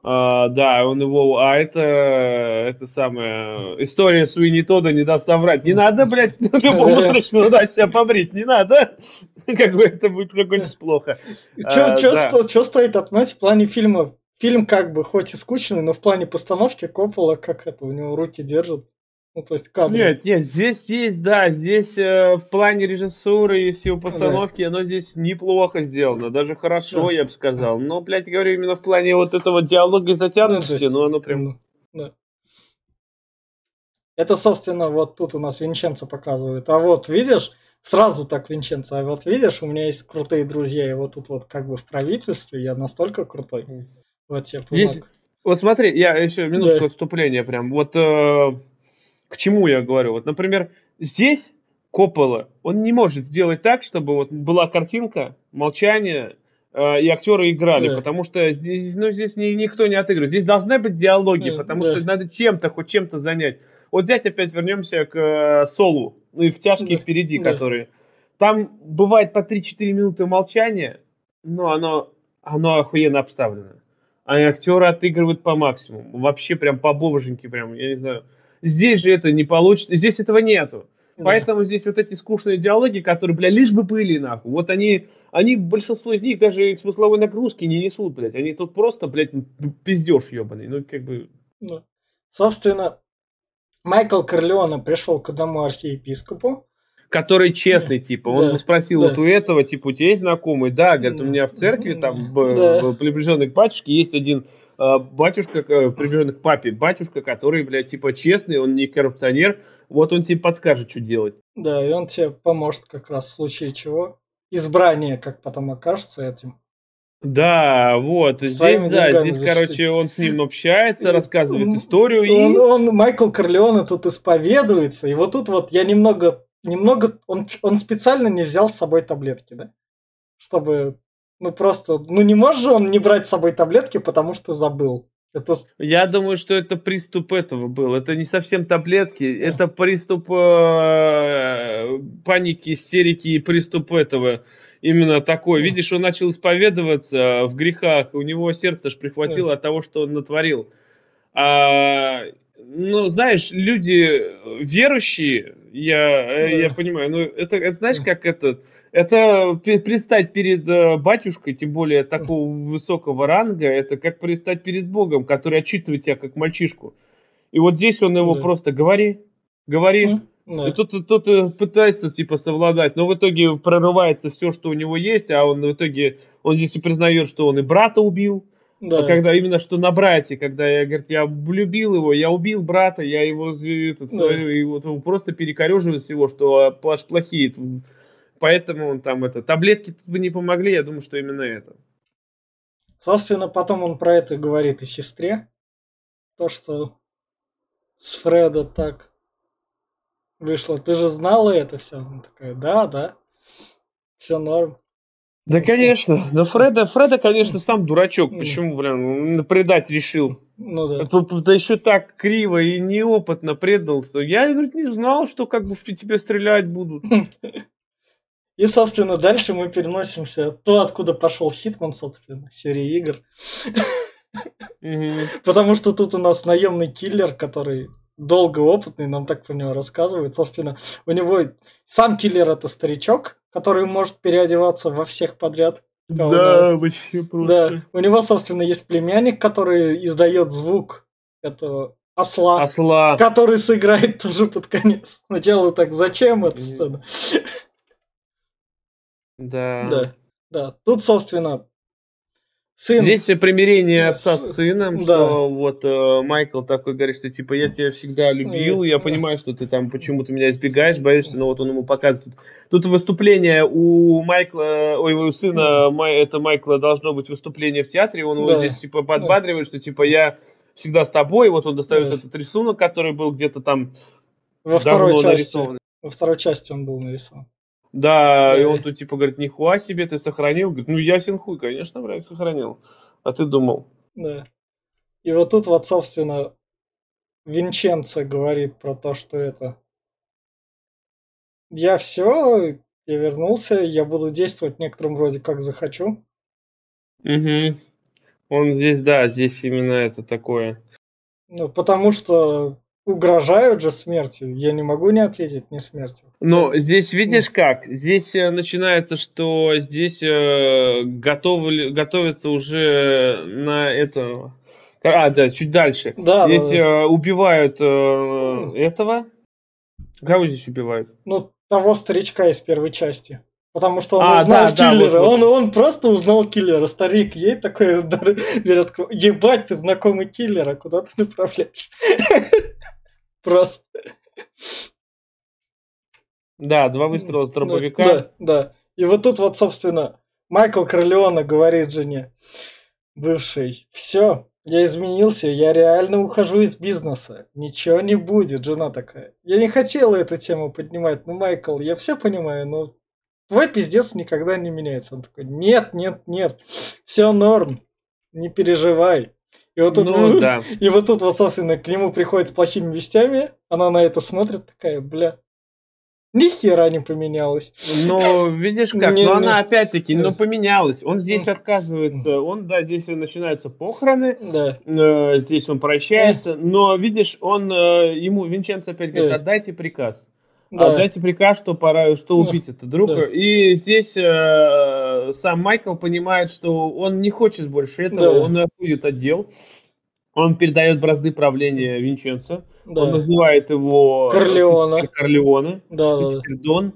А, да, он его, а это, это самая история Суини Тода не даст соврать. Не надо, блядь, любому срочно да, себя побрить, не надо. Как бы это будет закончиться плохо.
Что а, стоит отметить в плане фильма? Фильм как бы хоть и скучный, но в плане постановки Коппола как это, у него руки держат. Ну, то есть кадры.
Нет, нет, здесь есть, да, здесь э, в плане режиссуры и всего постановки да. оно здесь неплохо сделано, даже хорошо, да. я бы сказал. Но, блядь, говорю, именно в плане вот этого диалога и затянутости, ну, оно прям... Да.
Это, собственно, вот тут у нас Винченцо показывает. А вот, видишь, сразу так Винченцо, а вот видишь, у меня есть крутые друзья, и вот тут вот как бы в правительстве я настолько крутой. Вот тебе
Здесь, вот смотри, я еще минутку да. отступления прям. Вот э, к чему я говорю? Вот, например, здесь Коппола, он не может сделать так, чтобы вот была картинка, молчание, э, и актеры играли, да. потому что здесь, ну, здесь ни, никто не отыгрывает. Здесь должны быть диалоги, да, потому да. что надо чем-то, хоть чем-то занять. Вот взять опять вернемся к э, Солу, ну и в тяжкие да. впереди, да. которые. Там бывает по 3-4 минуты молчания, но оно, оно охуенно обставлено. А актеры отыгрывают по максимуму. Вообще прям по боженьке, прям, я не знаю. Здесь же это не получится, здесь этого нету. Да. Поэтому здесь вот эти скучные диалоги, которые, бля, лишь бы были, нахуй. Вот они, они, большинство из них даже смысловой нагрузки не несут, блядь. Они тут просто, блядь, пиздеж ебаный. Ну, как бы...
Да. Собственно, Майкл Корлеоне пришел к одному архиепископу,
который честный, типа. Он да, спросил да. вот у этого, типа, у тебя есть знакомый? Да, говорит, у меня в церкви, там, да. приближенный к батюшке, есть один батюшка, э, приближенный к папе, батюшка, который, блядь, типа, честный, он не коррупционер, вот он тебе подскажет, что делать.
Да, и он тебе поможет как раз в случае чего. Избрание, как потом окажется этим.
Да, вот,
Своими
здесь, да, здесь,
защитить.
короче, он с ним общается, рассказывает
он,
историю
он,
и...
он- Майкл Корлеоне тут исповедуется, и вот тут вот я немного, немного, он, он специально не взял с собой таблетки, да? Чтобы, ну просто, ну не можешь же он не брать с собой таблетки, потому что забыл. Это,
Я думаю, что это приступ этого был. Это не совсем таблетки, это приступ э, паники, истерики и приступ этого. Именно такой. Видишь, он начал исповедоваться в грехах, у него сердце ж прихватило от того, что он натворил. А, ну, знаешь, люди верующие, я, э, я
да,
понимаю, ну, это, это знаешь,
да,
как это, это предстать перед э, батюшкой, тем более такого высокого ранга, это как предстать перед Богом, который отчитывает тебя как мальчишку. И вот здесь он его
да.
просто говори, говори.
М,
И
да,
тут, тут э, пытается типа совладать, но в итоге прорывается все, что у него есть, а он в итоге, он здесь и признает, что он и брата убил, а
да,
когда именно что на брате, когда я, говорит, я влюбил его, я убил брата, я его, этот,
да.
свою- и вот он просто перекореживает всего, что а, плохие. Поэтому он там это, таблетки тут бы не помогли, я думаю, что именно это.
Собственно, потом он про это говорит и сестре, то, что с Фреда так вышло. Ты же знала это все? Она такая, да, да, все норм.
Да, конечно, но Фреда, Фреда, конечно, сам дурачок, почему, блин, предать решил.
Ну да.
Да еще так криво и неопытно предал, что я, говорит, не знал, что как бы в тебе стрелять будут.
И, собственно, дальше мы переносимся то, откуда пошел Хитман, собственно, серии игр. Потому что тут у нас наемный киллер, который долго опытный, нам так про него рассказывают. Собственно, у него сам киллер это старичок, который может переодеваться во всех подряд. кого.
Да, вообще
Да,
просто.
у него, собственно, есть племянник, который издает звук этого осла,
Осла.
который сыграет тоже под конец. Сначала так, зачем эта сцена?
Да.
Да, да. Тут, собственно, сын...
Здесь примирение отца
С-
с сыном,
да.
что вот э, Майкл такой говорит, что типа я тебя всегда любил, я понимаю, что ты там почему-то меня избегаешь, боишься, но вот он ему показывает. Тут, выступление у Майкла, ой, у сына Май- это Майкла должно быть выступление в театре, он его
Да.
здесь типа подбадривает, что типа я всегда с тобой, вот он достает
Да.
этот рисунок, который был где-то там
Во второй части.
нарисованный.
Во второй части он был нарисован.
Да, и он тут типа говорит, нихуя себе, ты сохранил? Говорит, ну ясен хуй, конечно, блядь, сохранил. А ты думал?
Да. И вот тут вот, собственно, Винченцо говорит про то, что это... Я все, я вернулся, я буду действовать в некотором роде как захочу.
Угу. Он здесь, да, здесь именно это такое.
Ну, потому что угрожают же смертью. Я не могу не ответить не смертью.
Но здесь видишь как? Здесь э, начинается, что здесь э, готовы, готовятся уже на это... А, да, чуть дальше.
Да,
здесь
да, да.
э, убивают э, этого. Кого здесь убивают?
Ну, того старичка из первой части. Потому что он
А,
узнал
да, да,
киллера.
вот, вот.
Он, он просто узнал киллера. Старик ей такой дар- берет. Ебать, ты знакомый киллера, куда ты направляешься? Просто.
Да, два выстрела с дробовика.
Да, да. И вот тут вот, собственно, Майкл Корлеона говорит жене, бывшей, все, я изменился, я реально ухожу из бизнеса. Ничего не будет, жена такая. Я не хотела эту тему поднимать, ну, Майкл, я все понимаю, но твой пиздец никогда не меняется. Он такой, нет, нет, нет, все норм, не переживай. И вот тут,
Ну да.
и вот тут вот, собственно, к нему приходит с плохими вестями, она на это смотрит, такая, бля, ни хера не поменялось.
Но видишь как,
Не,
но
не.
она опять-таки,
Да.
ну поменялась. Он здесь отказывается, он, да, здесь начинаются похороны,
Да,
э, здесь он прощается, но видишь, он, э, ему, Винченцо опять говорит,
Да.
отдайте приказ.
да,
Отдайте приказ, что пора, что
Да.
убить это друга.
Да.
И здесь э, сам Майкл понимает, что он не хочет больше этого,
Да.
он уходит от дел. Он передает бразды правления Винченцо.
да.
Он называет его
Корлеона.
теперь Корлеоне.
Да, да, да.
Дон.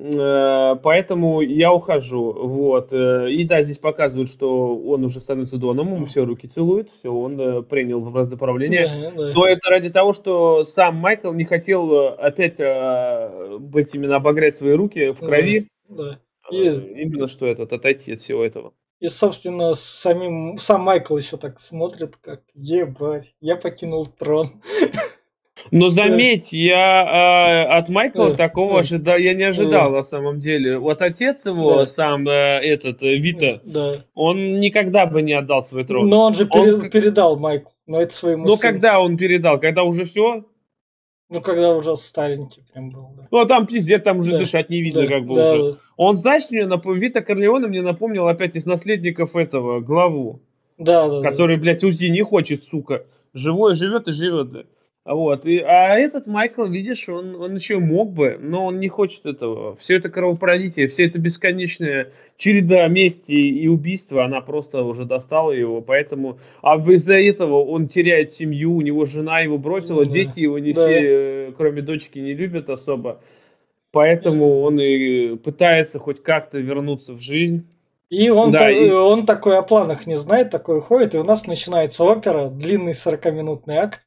Э, Поэтому я ухожу. Вот. Э, И да, здесь показывают, что он уже становится Доном, ему все руки целуют, все, он э, принял бразды правления.
Да, да.
Но это ради того, что сам Майкл не хотел э, опять э, быть именно обогрять свои руки в
Да.
крови.
Да.
Э,
И-
Именно что этот, отойти от всего этого.
И, собственно, самим, сам Майкл еще так смотрит, как ебать, я покинул трон.
Но заметь, я э, от Майкла такого ожида... я не ожидал на самом деле. Вот отец его, да. сам э, этот э, Вита, да. он никогда бы не отдал свой трон.
Но он же он... передал Майкл, но это своему
Ну, когда он передал? Когда уже все?
Ну, когда уже старенький прям был, да.
Ну, а там пиздец, там уже да. дышать не видно, да, как бы да, уже. Да. Он, знаешь, мне напомнил, Вита Корлеоне мне напомнил опять из наследников этого, главу.
Да, да,
Который, да. блядь, уйти не хочет, сука. Живой живет и живет, да. Вот. И, а этот Майкл, видишь, он, он еще мог бы, но он не хочет этого. Все это кровопролитие, все это бесконечная череда мести и убийства, она просто уже достала его. Поэтому, а из-за этого он теряет семью, у него жена его бросила, да. дети его не да. все, э, кроме дочки, не любят особо. Поэтому он и пытается хоть как-то вернуться в жизнь.
И он, да, та, и... он такой о планах не знает, такой ходит, и у нас начинается опера, длинный 40-минутный акт.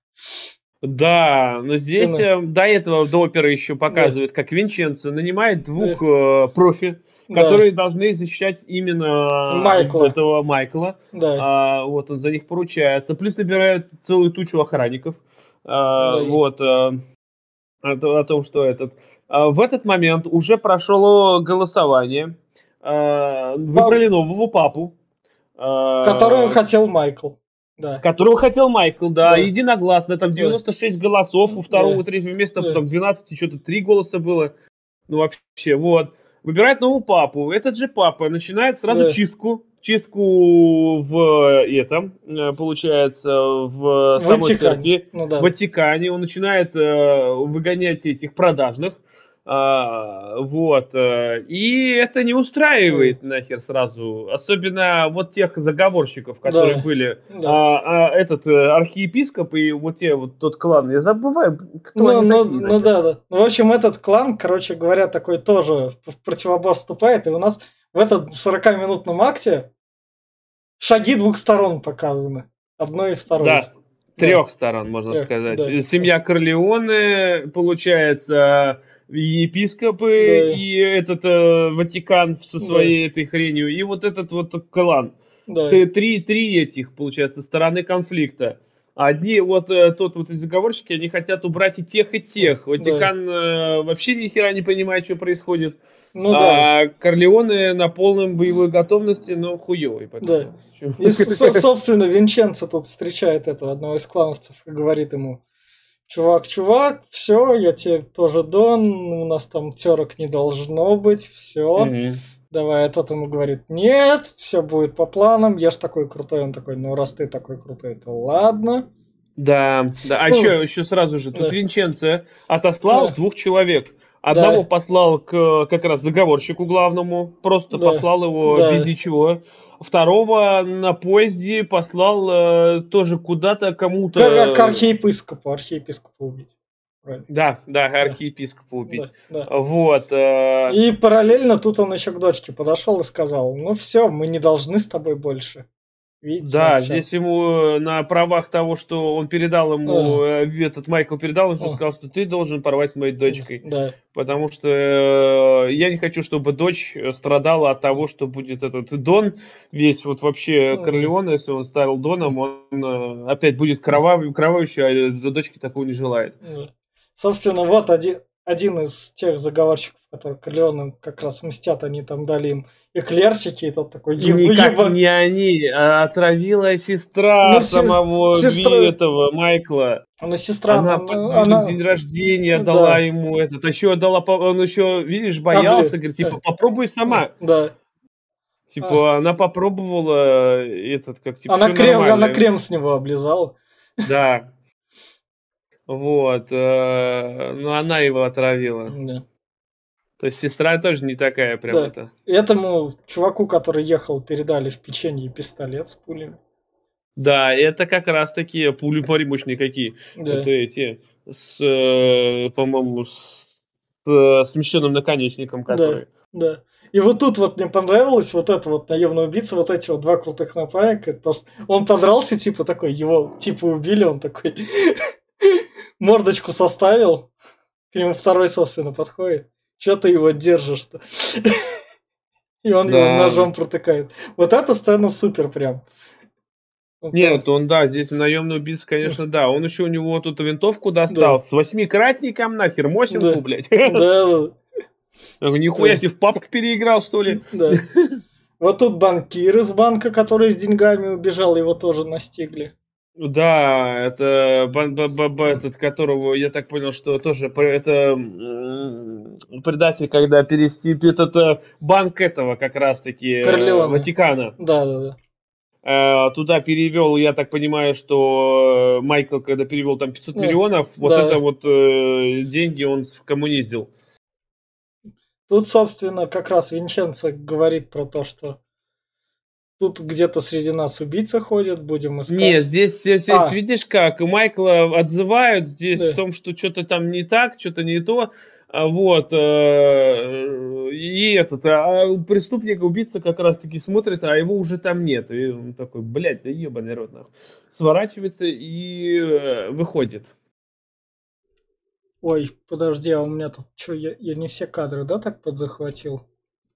Да, но здесь э, до этого, до оперы еще показывают, да. как Винченцо нанимает двух э, профи, которые да. должны защищать именно Майкла. этого Майкла. Да. А, вот он за них поручается. Плюс набирает целую тучу охранников. А, да. Вот. А, о, о том, что этот. А, в этот момент уже прошло голосование. А, выбрали нового папу.
А, которого хотел Майкл
да. которого хотел Майкл, да, да. единогласно, там 96 да. голосов, у второго, да. третьего места, да. потом 12, что-то 3 голоса было, ну вообще, вот. Выбирает нового папу, этот же папа начинает сразу да. чистку, чистку в этом, э, получается, в, в самой церкви, ну, да. в Ватикане, он начинает э, выгонять этих продажных, а, вот. Э, и это не устраивает нахер сразу. Особенно вот тех заговорщиков, которые да. были. Да. А, а, этот э, архиепископ и вот те, вот тот клан. Я забываю, кто
ну, они ну, такие. Ну да, да. В общем, этот клан, короче говоря, такой тоже в противобор вступает. И у нас в этом 40-минутном акте шаги двух сторон показаны. Одной и второй.
Да. Трех да. сторон, можно Трех, сказать. Да. Семья Корлеоне, получается, епископы да. и этот э, Ватикан со своей да. этой хренью, и вот этот вот клан. Да. Три, три этих, получается, стороны конфликта. Одни, вот э, тот вот заговорщики, они хотят убрать и тех, и тех. Ватикан да. э, вообще ни хера не понимает, что происходит. Ну, а да. Корлеоне на полном боевой готовности, но хуевый.
Да. И, собственно, Винченцо тут встречает этого одного из клановцев и говорит ему, чувак, чувак, все, я тебе тоже дон, у нас там терок не должно быть, все. Mm-hmm. Давай, а тот ему говорит, нет, все будет по планам, я ж такой крутой. Он такой, ну раз ты такой крутой, то ладно.
Да, да. А ну, еще, еще сразу же, тут да. Винченце отослал да. двух человек. Одного да. послал к как раз заговорщику главному, просто да. послал его да. без ничего. Второго на поезде послал э, тоже куда-то кому-то.
К, к архиепископу, архиепископу убить.
Правильно. Да, да, архиепископа убить. Да, да. Вот. Э...
И параллельно тут он еще к дочке подошел и сказал: Ну все, мы не должны с тобой больше.
Видите, да, вообще. здесь ему э, на правах того, что он передал ему, а. этот Майкл передал ему, сказал, что ты должен порвать с моей дочкой. Да. Потому что э, я не хочу, чтобы дочь страдала от того, что будет этот Дон, весь вот вообще. Корлеон, если он ставил Доном, он э, опять будет кровавый, кровавый, а дочки такого не желает.
Собственно, вот один, один из тех заговорщиков, которые Корлеоном как раз мстят, они там дали им эклерчики, и тот такой...
Еб, Никак еба... не они, а отравила сестра ну, самого сестра... этого Майкла.
Она сестра,
она, она, она... день рождения да. дала ему этот, а еще дала, он еще, видишь, боялся, а, говорит, типа, попробуй сама.
Да.
Типа, а. она попробовала этот, как типа,
она крем, она крем с него облизала.
Да. Вот. Э, но она его отравила. Да. То есть сестра тоже не такая прям да. это.
Этому чуваку, который ехал, передали в печенье пистолет с пулями.
Да, это как раз такие пули мощные какие. Да. Это эти с, э, по-моему, с, с смещенным наконечником, который.
Да, да. И вот тут вот мне понравилось вот это вот наемный убийца, вот эти вот два крутых напарника. Потому что он подрался, типа такой, его типа убили, он такой мордочку составил. К нему второй, собственно, подходит. Че ты его держишь-то? И он его ножом протыкает. Вот эта сцена супер прям.
Нет, он, да, здесь наемный убийца, конечно, да. Он еще у него тут винтовку достал. Да. С восьмикратником нахер, Мосинку, да. блядь. Да. Нихуя себе в папку переиграл, что ли? Да.
Вот тут банкир из банка, который с деньгами убежал, его тоже настигли.
Да, это б, этот, которого я так понял, что тоже это предатель, когда перести этот э, банк этого как раз-таки э, Ватикана.
Да, да, да.
Э, туда перевел, я так понимаю, что Майкл, когда перевел там 500 Нет, миллионов, вот да. это вот э, деньги он коммуниздил.
Тут, собственно, как раз Винченцо говорит про то, что тут где-то среди нас убийца ходит, будем искать.
Нет, здесь, здесь, здесь а. видишь как, Майкла отзывают здесь да. в том, что что-то там не так, что-то не то. А вот, э, и этот, а преступник, убийца как раз таки смотрит, а его уже там нет. И он такой, блядь, да ебаный рот, нахуй. Сворачивается и э, выходит.
Ой, подожди, а у меня тут что, я, я не все кадры, да, так подзахватил?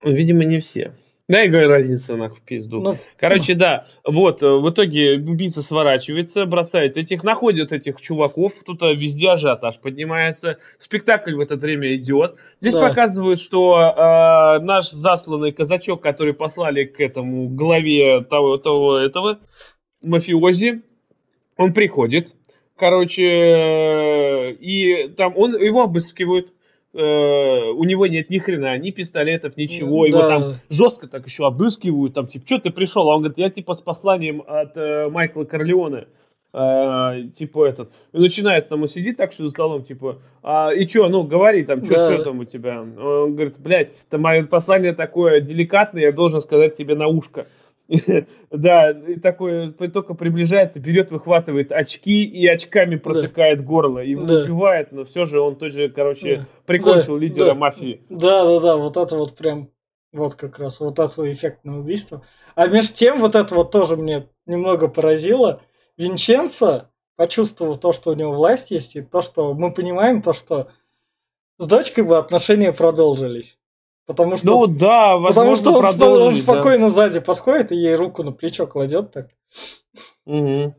Видимо, не все. Да, и говорю, разница нахуй в пизду. Ну, Короче, ну. да, вот, э, в итоге убийца сворачивается, бросает этих, находят этих чуваков, кто-то везде ажиотаж поднимается, спектакль в это время идет. Здесь да. показывают, что э, наш засланный казачок, который послали к этому главе того, того этого мафиози, он приходит, короче, э, и там он его обыскивают, э, у него нет ни хрена, ни пистолетов, ничего, да. его там жестко так еще обыскивают, там типа, что ты пришел, а он говорит, я типа с посланием от э, Майкла Корлеоне. Uh, типа этот, и начинает там, он сидит так, что за столом, типа, а, и что, ну, говори там, что да. там у тебя? Он говорит, блядь, это мое послание такое деликатное, я должен сказать тебе на ушко. Да, и такой только приближается, берет, выхватывает очки и очками протыкает горло. И убивает, но все же он тоже, короче, прикончил лидера мафии.
Да, да, да, вот это вот прям, вот как раз, вот это эффектное убийство. А между тем, вот это вот тоже мне немного поразило. Винченцо почувствовал то, что у него власть есть, и то, что мы понимаем, то, что с дочкой бы отношения продолжились. Потому что,
ну да,
потому что он, спо- он спокойно да. сзади подходит и ей руку на плечо кладет так.
Угу.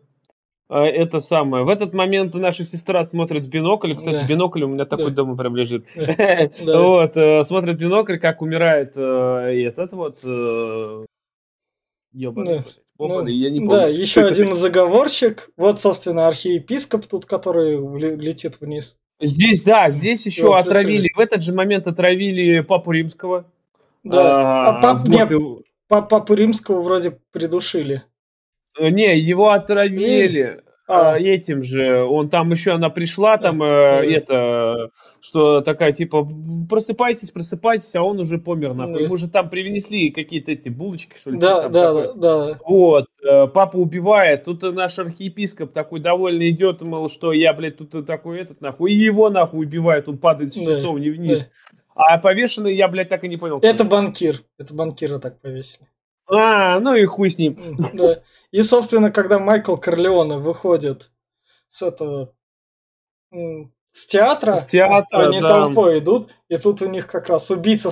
Это самое. В этот момент наша сестра смотрит в бинокль. Кстати, да. бинокль у меня такой да. дома прям лежит. Да. Вот, э, смотрит бинокль, как умирает э, этот вот э, ебаный.
Ну, я не помню. Да, еще один заговорщик. Вот, собственно, архиепископ тут, который летит вниз.
Здесь, да, здесь еще вот, отравили, в этот же момент отравили Папу Римского.
Да, а, а пап, вот нет, и... Папу Римского вроде придушили.
Э, не, его отравили. А. этим же, он там еще она пришла, там э, это, что такая типа просыпайтесь, просыпайтесь, а он уже помер нахуй. Ему же там привнесли какие-то эти булочки, что ли.
Да, да, да, да.
Вот, э, папа убивает, тут наш архиепископ такой довольный идет, мол, что я, блядь, тут такой этот нахуй, и его нахуй убивает, он падает с часовни вниз. Да. А повешенный я, блядь, так и не понял.
Это банкир, это банкира так повесили.
А, ну и хуй с ним.
Да. И, собственно, когда Майкл Корлеоне выходит с этого с театра, с театра они да. толпой идут, и тут у них как раз убийца,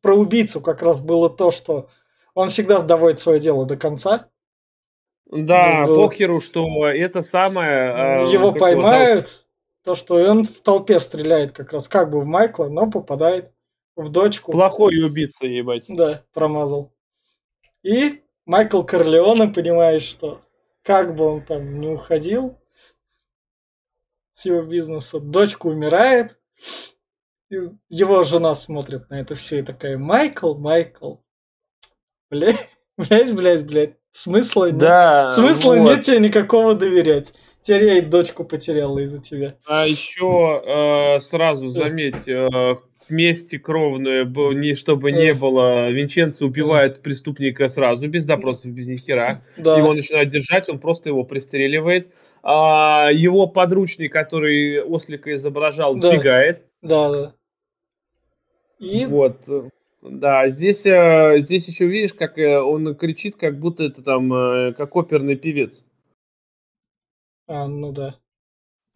про убийцу как раз было то, что он всегда доводит свое дело до конца.
Да, был... похеру, что это самое...
А, Его поймают, то, что он в толпе стреляет как раз, как бы в Майкла, но попадает в дочку.
Плохой убийца, ебать.
Да, промазал. И Майкл Корлеоне понимает, что как бы он там не уходил с его бизнеса, дочка умирает, и его жена смотрит на это все и такая, Майкл, Майкл, блядь, блядь, блядь, блядь, смысла
да,
нет, смысла вот. нет тебе никакого доверять. И дочку потеряла из-за тебя.
А еще э, сразу заметь, э, вместе кровную, не, чтобы не было, Винченцо убивает преступника сразу, без допросов, без ни хера. Да. Его начинают держать, он просто его пристреливает. А его подручный, который Ослика изображал, да. сбегает.
Да, да.
И... Вот. Да, здесь, э, здесь еще видишь, как э, он кричит, как будто это там, э, как оперный певец.
А, ну да.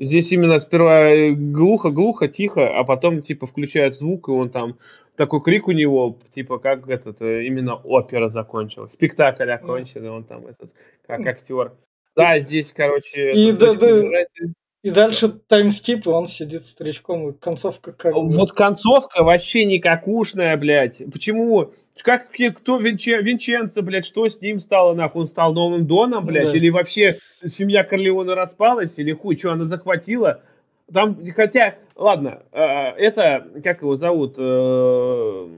Здесь именно сперва глухо-глухо, тихо, а потом типа включают звук, и он там такой крик у него, типа, как этот, э, именно опера закончилась, спектакль окончен, и он там этот, как актер. Да, здесь, короче...
И, да, да, и дальше таймскип, и он сидит старичком, и концовка как
Вот концовка вообще никакушная, блядь. Почему? Как, кто Винчен, Винченцо, блядь, что с ним стало, нахуй? Он стал новым Доном, блядь? Да. Или вообще семья Корлеона распалась? Или хуй, что она захватила? Там, хотя, ладно, э, это, как его зовут, э,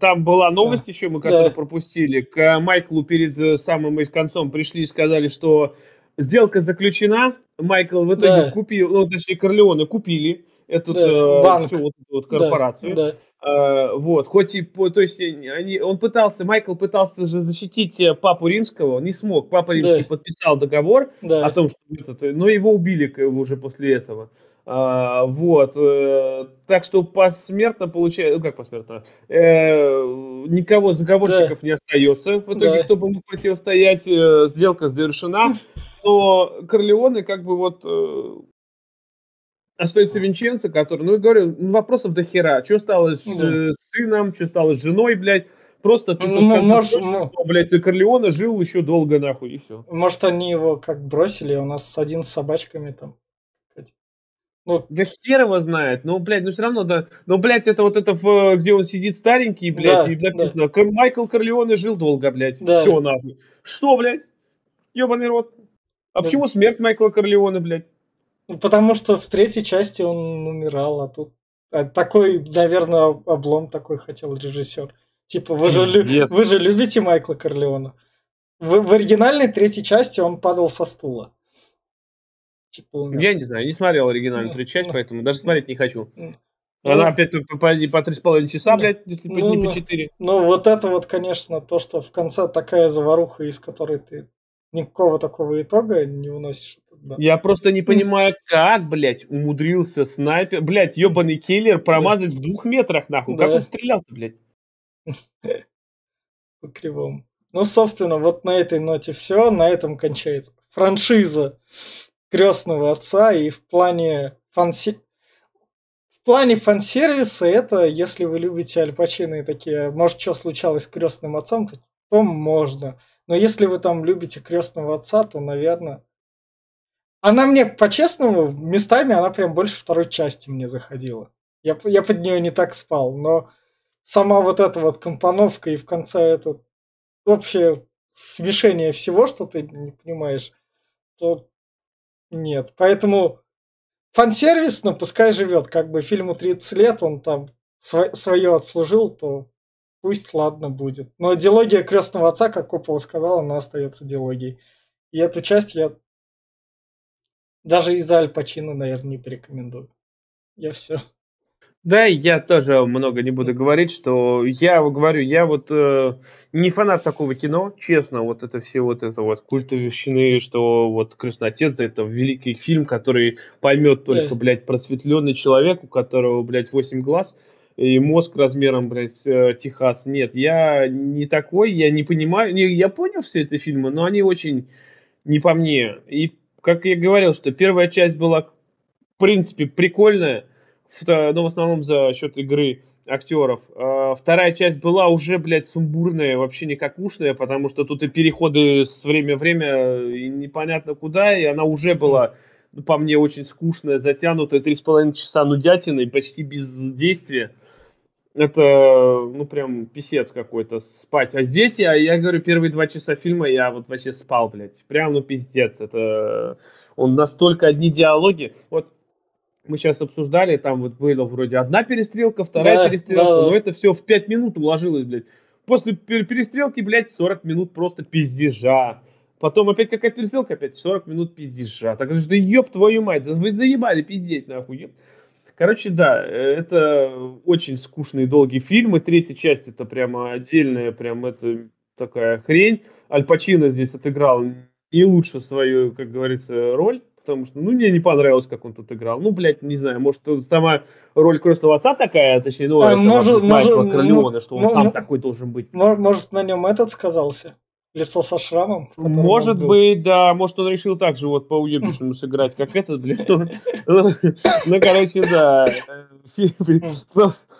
там была новость еще, мы которую да. пропустили. К Майклу перед э, самым концом пришли и сказали, что сделка заключена, Майкл в итоге да. купил, ну, точнее, Корлеоне купили эту да, банк. всю вот вот корпорацию. Да, да. А, вот, хоть и, то есть, они, он пытался, Майкл пытался же защитить папу римского, он не смог. Папа римский да. подписал договор да. о том, что этот, но его убили уже после этого. А, вот, э, так что посмертно получается, ну как посмертно, э, никого заговорщиков да. не остается. В итоге, да. кто бы мог противостоять, э, сделка завершена. Но Корлеоне как бы вот э, остается Винченцо, который, ну, говорю, ну, вопросов до хера. Что стало с, да. с сыном, что стало с женой, блядь. Просто ты ну, может, ну, блядь, ты Корлеона жил еще долго, нахуй, и все.
Может, они его как бросили, у нас один с собачками там.
Ну, да хер его знает. Ну, блядь, ну все равно, да. Ну, блядь, это вот это, где он сидит старенький, блядь, да, и написано, да. Майкл Корлеоне жил долго, блядь. Да. Все, нахуй. Что, блядь? Ебаный рот. А да. почему смерть Майкла Корлеоне, блядь?
Потому что в третьей части он умирал, а тут а такой, наверное, облом такой хотел режиссер. Типа, вы же, лю... вы же любите Майкла Корлеона. В, в оригинальной третьей части он падал со стула.
Типа умер. Я не знаю, не смотрел оригинальную ну, третью часть, ну, поэтому даже смотреть не хочу. Ну, Она опять по, по, по 3,5 часа, блядь, если ну, не по 4.
Ну, ну, вот это вот, конечно, то, что в конце такая заваруха, из которой ты никакого такого итога не уносишь.
Да. Я просто не понимаю, как, блядь, умудрился снайпер, блядь, ебаный киллер промазать да. в двух метрах, нахуй. Да. Как он стрелял-то, блядь?
По кривому. Ну, собственно, вот на этой ноте все, на этом кончается. Франшиза крестного отца, и в плане фанси... В плане фан-сервиса это, если вы любите Аль Пачино и такие, может, что случалось с крестным отцом, то, то можно. Но если вы там любите крестного отца, то, наверное... Она мне, по-честному, местами она прям больше второй части мне заходила. Я, я под нее не так спал, но сама вот эта вот компоновка и в конце это общее смешение всего, что ты не понимаешь, то нет. Поэтому фан-сервис, но пускай живет. Как бы фильму 30 лет, он там свое отслужил, то пусть ладно будет. Но диалогия крестного отца, как Коппола сказал, она остается диалогией. И эту часть я даже из-за Аль Пачино, наверное, не порекомендую. Я все.
Да, я тоже много не буду говорить, что я говорю, я вот э, не фанат такого кино, честно, вот это все вот это вот культовщины, что вот «Крестный отец» это великий фильм, который поймет только, блядь, просветленный человек, у которого, блядь, 8 глаз, и мозг размером, блядь, э, Техас. Нет, я не такой, я не понимаю, я понял все эти фильмы, но они очень не по мне. И, как я говорил, что первая часть была, в принципе, прикольная, но в основном за счет игры актеров. А вторая часть была уже, блядь, сумбурная, вообще никакушная, потому что тут и переходы с время в время и непонятно куда, и она уже была ну, по мне очень скучная, затянутая, три с половиной часа нудятины, почти без действия это, ну, прям писец какой-то спать. А здесь я, я говорю, первые два часа фильма я вот вообще спал, блядь. Прям, ну, пиздец. Это, он настолько одни диалоги. Вот мы сейчас обсуждали, там вот было вроде одна перестрелка, вторая да, перестрелка, да. но это все в пять минут уложилось, блядь. После перестрелки, блядь, 40 минут просто пиздежа. Потом опять какая-то перестрелка, опять 40 минут пиздежа. Так что, ёб твою мать, да вы заебали пиздеть, нахуй, ёб. Короче, да, это очень скучный и долгий фильм, и третья часть это прямо отдельная, прям это такая хрень. Аль Пачино здесь отыграл не лучше свою, как говорится, роль, потому что, ну, мне не понравилось, как он тут играл. Ну, блядь, не знаю, может, сама роль крестного отца такая, точнее, ну, а, это может,
может,
Королеона, что он может, сам такой должен быть.
Может, на нем этот сказался? Лицо со шрамом.
Может быть, да, может он решил так же вот по уебищному сыграть, как этот. Ну, ну, короче, да.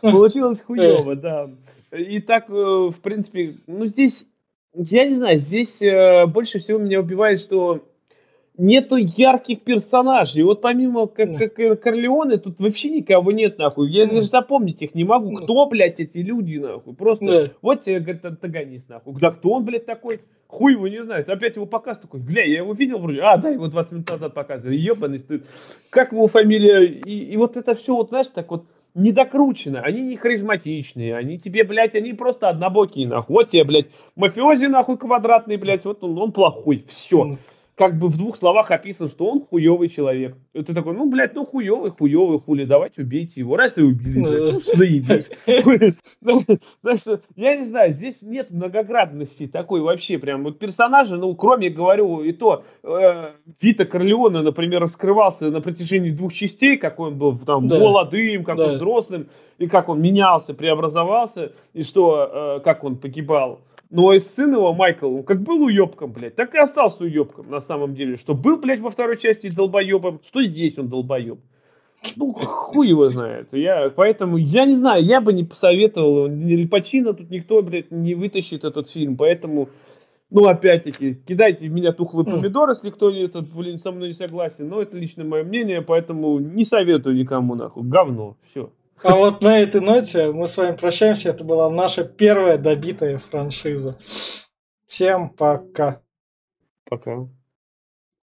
Получилось хуево, да. И так, э, в принципе, ну здесь, я не знаю, здесь э, больше всего меня убивает, что нету ярких персонажей. Вот помимо как, как Корлеоне, тут вообще никого нет, нахуй. Я даже запомнить их не могу. Кто, блядь, эти люди, нахуй? Просто да. вот тебе, говорит, антагонист, нахуй. Да кто он, блядь, такой? Хуй его не знает. Опять его показ такой. Бля, я его видел вроде. А, да, его 20 минут назад показывали. Ебаный стыд. Как его фамилия? И, и вот это все, вот знаешь, так вот недокручено, они не харизматичные, они тебе, блядь, они просто однобокие, нахуй. Вот тебе, блядь, мафиози, нахуй, квадратный, блядь, вот он, он плохой, все как бы в двух словах описан, что он хуевый человек. И ты такой, ну, блядь, ну хуевый, хуевый, хули, давайте убейте его. Раз и убили, ну, заебись. Я не знаю, здесь нет многоградности такой вообще прям. Вот персонажи, ну, кроме, говорю, и то, э, Вита Корлеона, например, раскрывался на протяжении двух частей, какой он был там молодым, как он взрослым, и как он менялся, преобразовался, и что, э, как он погибал. Но и сын его, Майкл, он как был уебком, блядь, так и остался уебком на самом деле. Что был, блядь, во второй части долбоебом, что здесь он долбоеб. Ну, хуй его знает. Я, поэтому, я не знаю, я бы не посоветовал. Ни Пачино тут никто, блядь, не вытащит этот фильм. Поэтому, ну, опять-таки, кидайте в меня тухлые помидоры, если кто это, блин, со мной не согласен. Но это лично мое мнение, поэтому не советую никому, нахуй. Говно. Все.
А вот на этой ноте мы с вами прощаемся. Это была наша первая добитая франшиза. Всем пока.
Пока.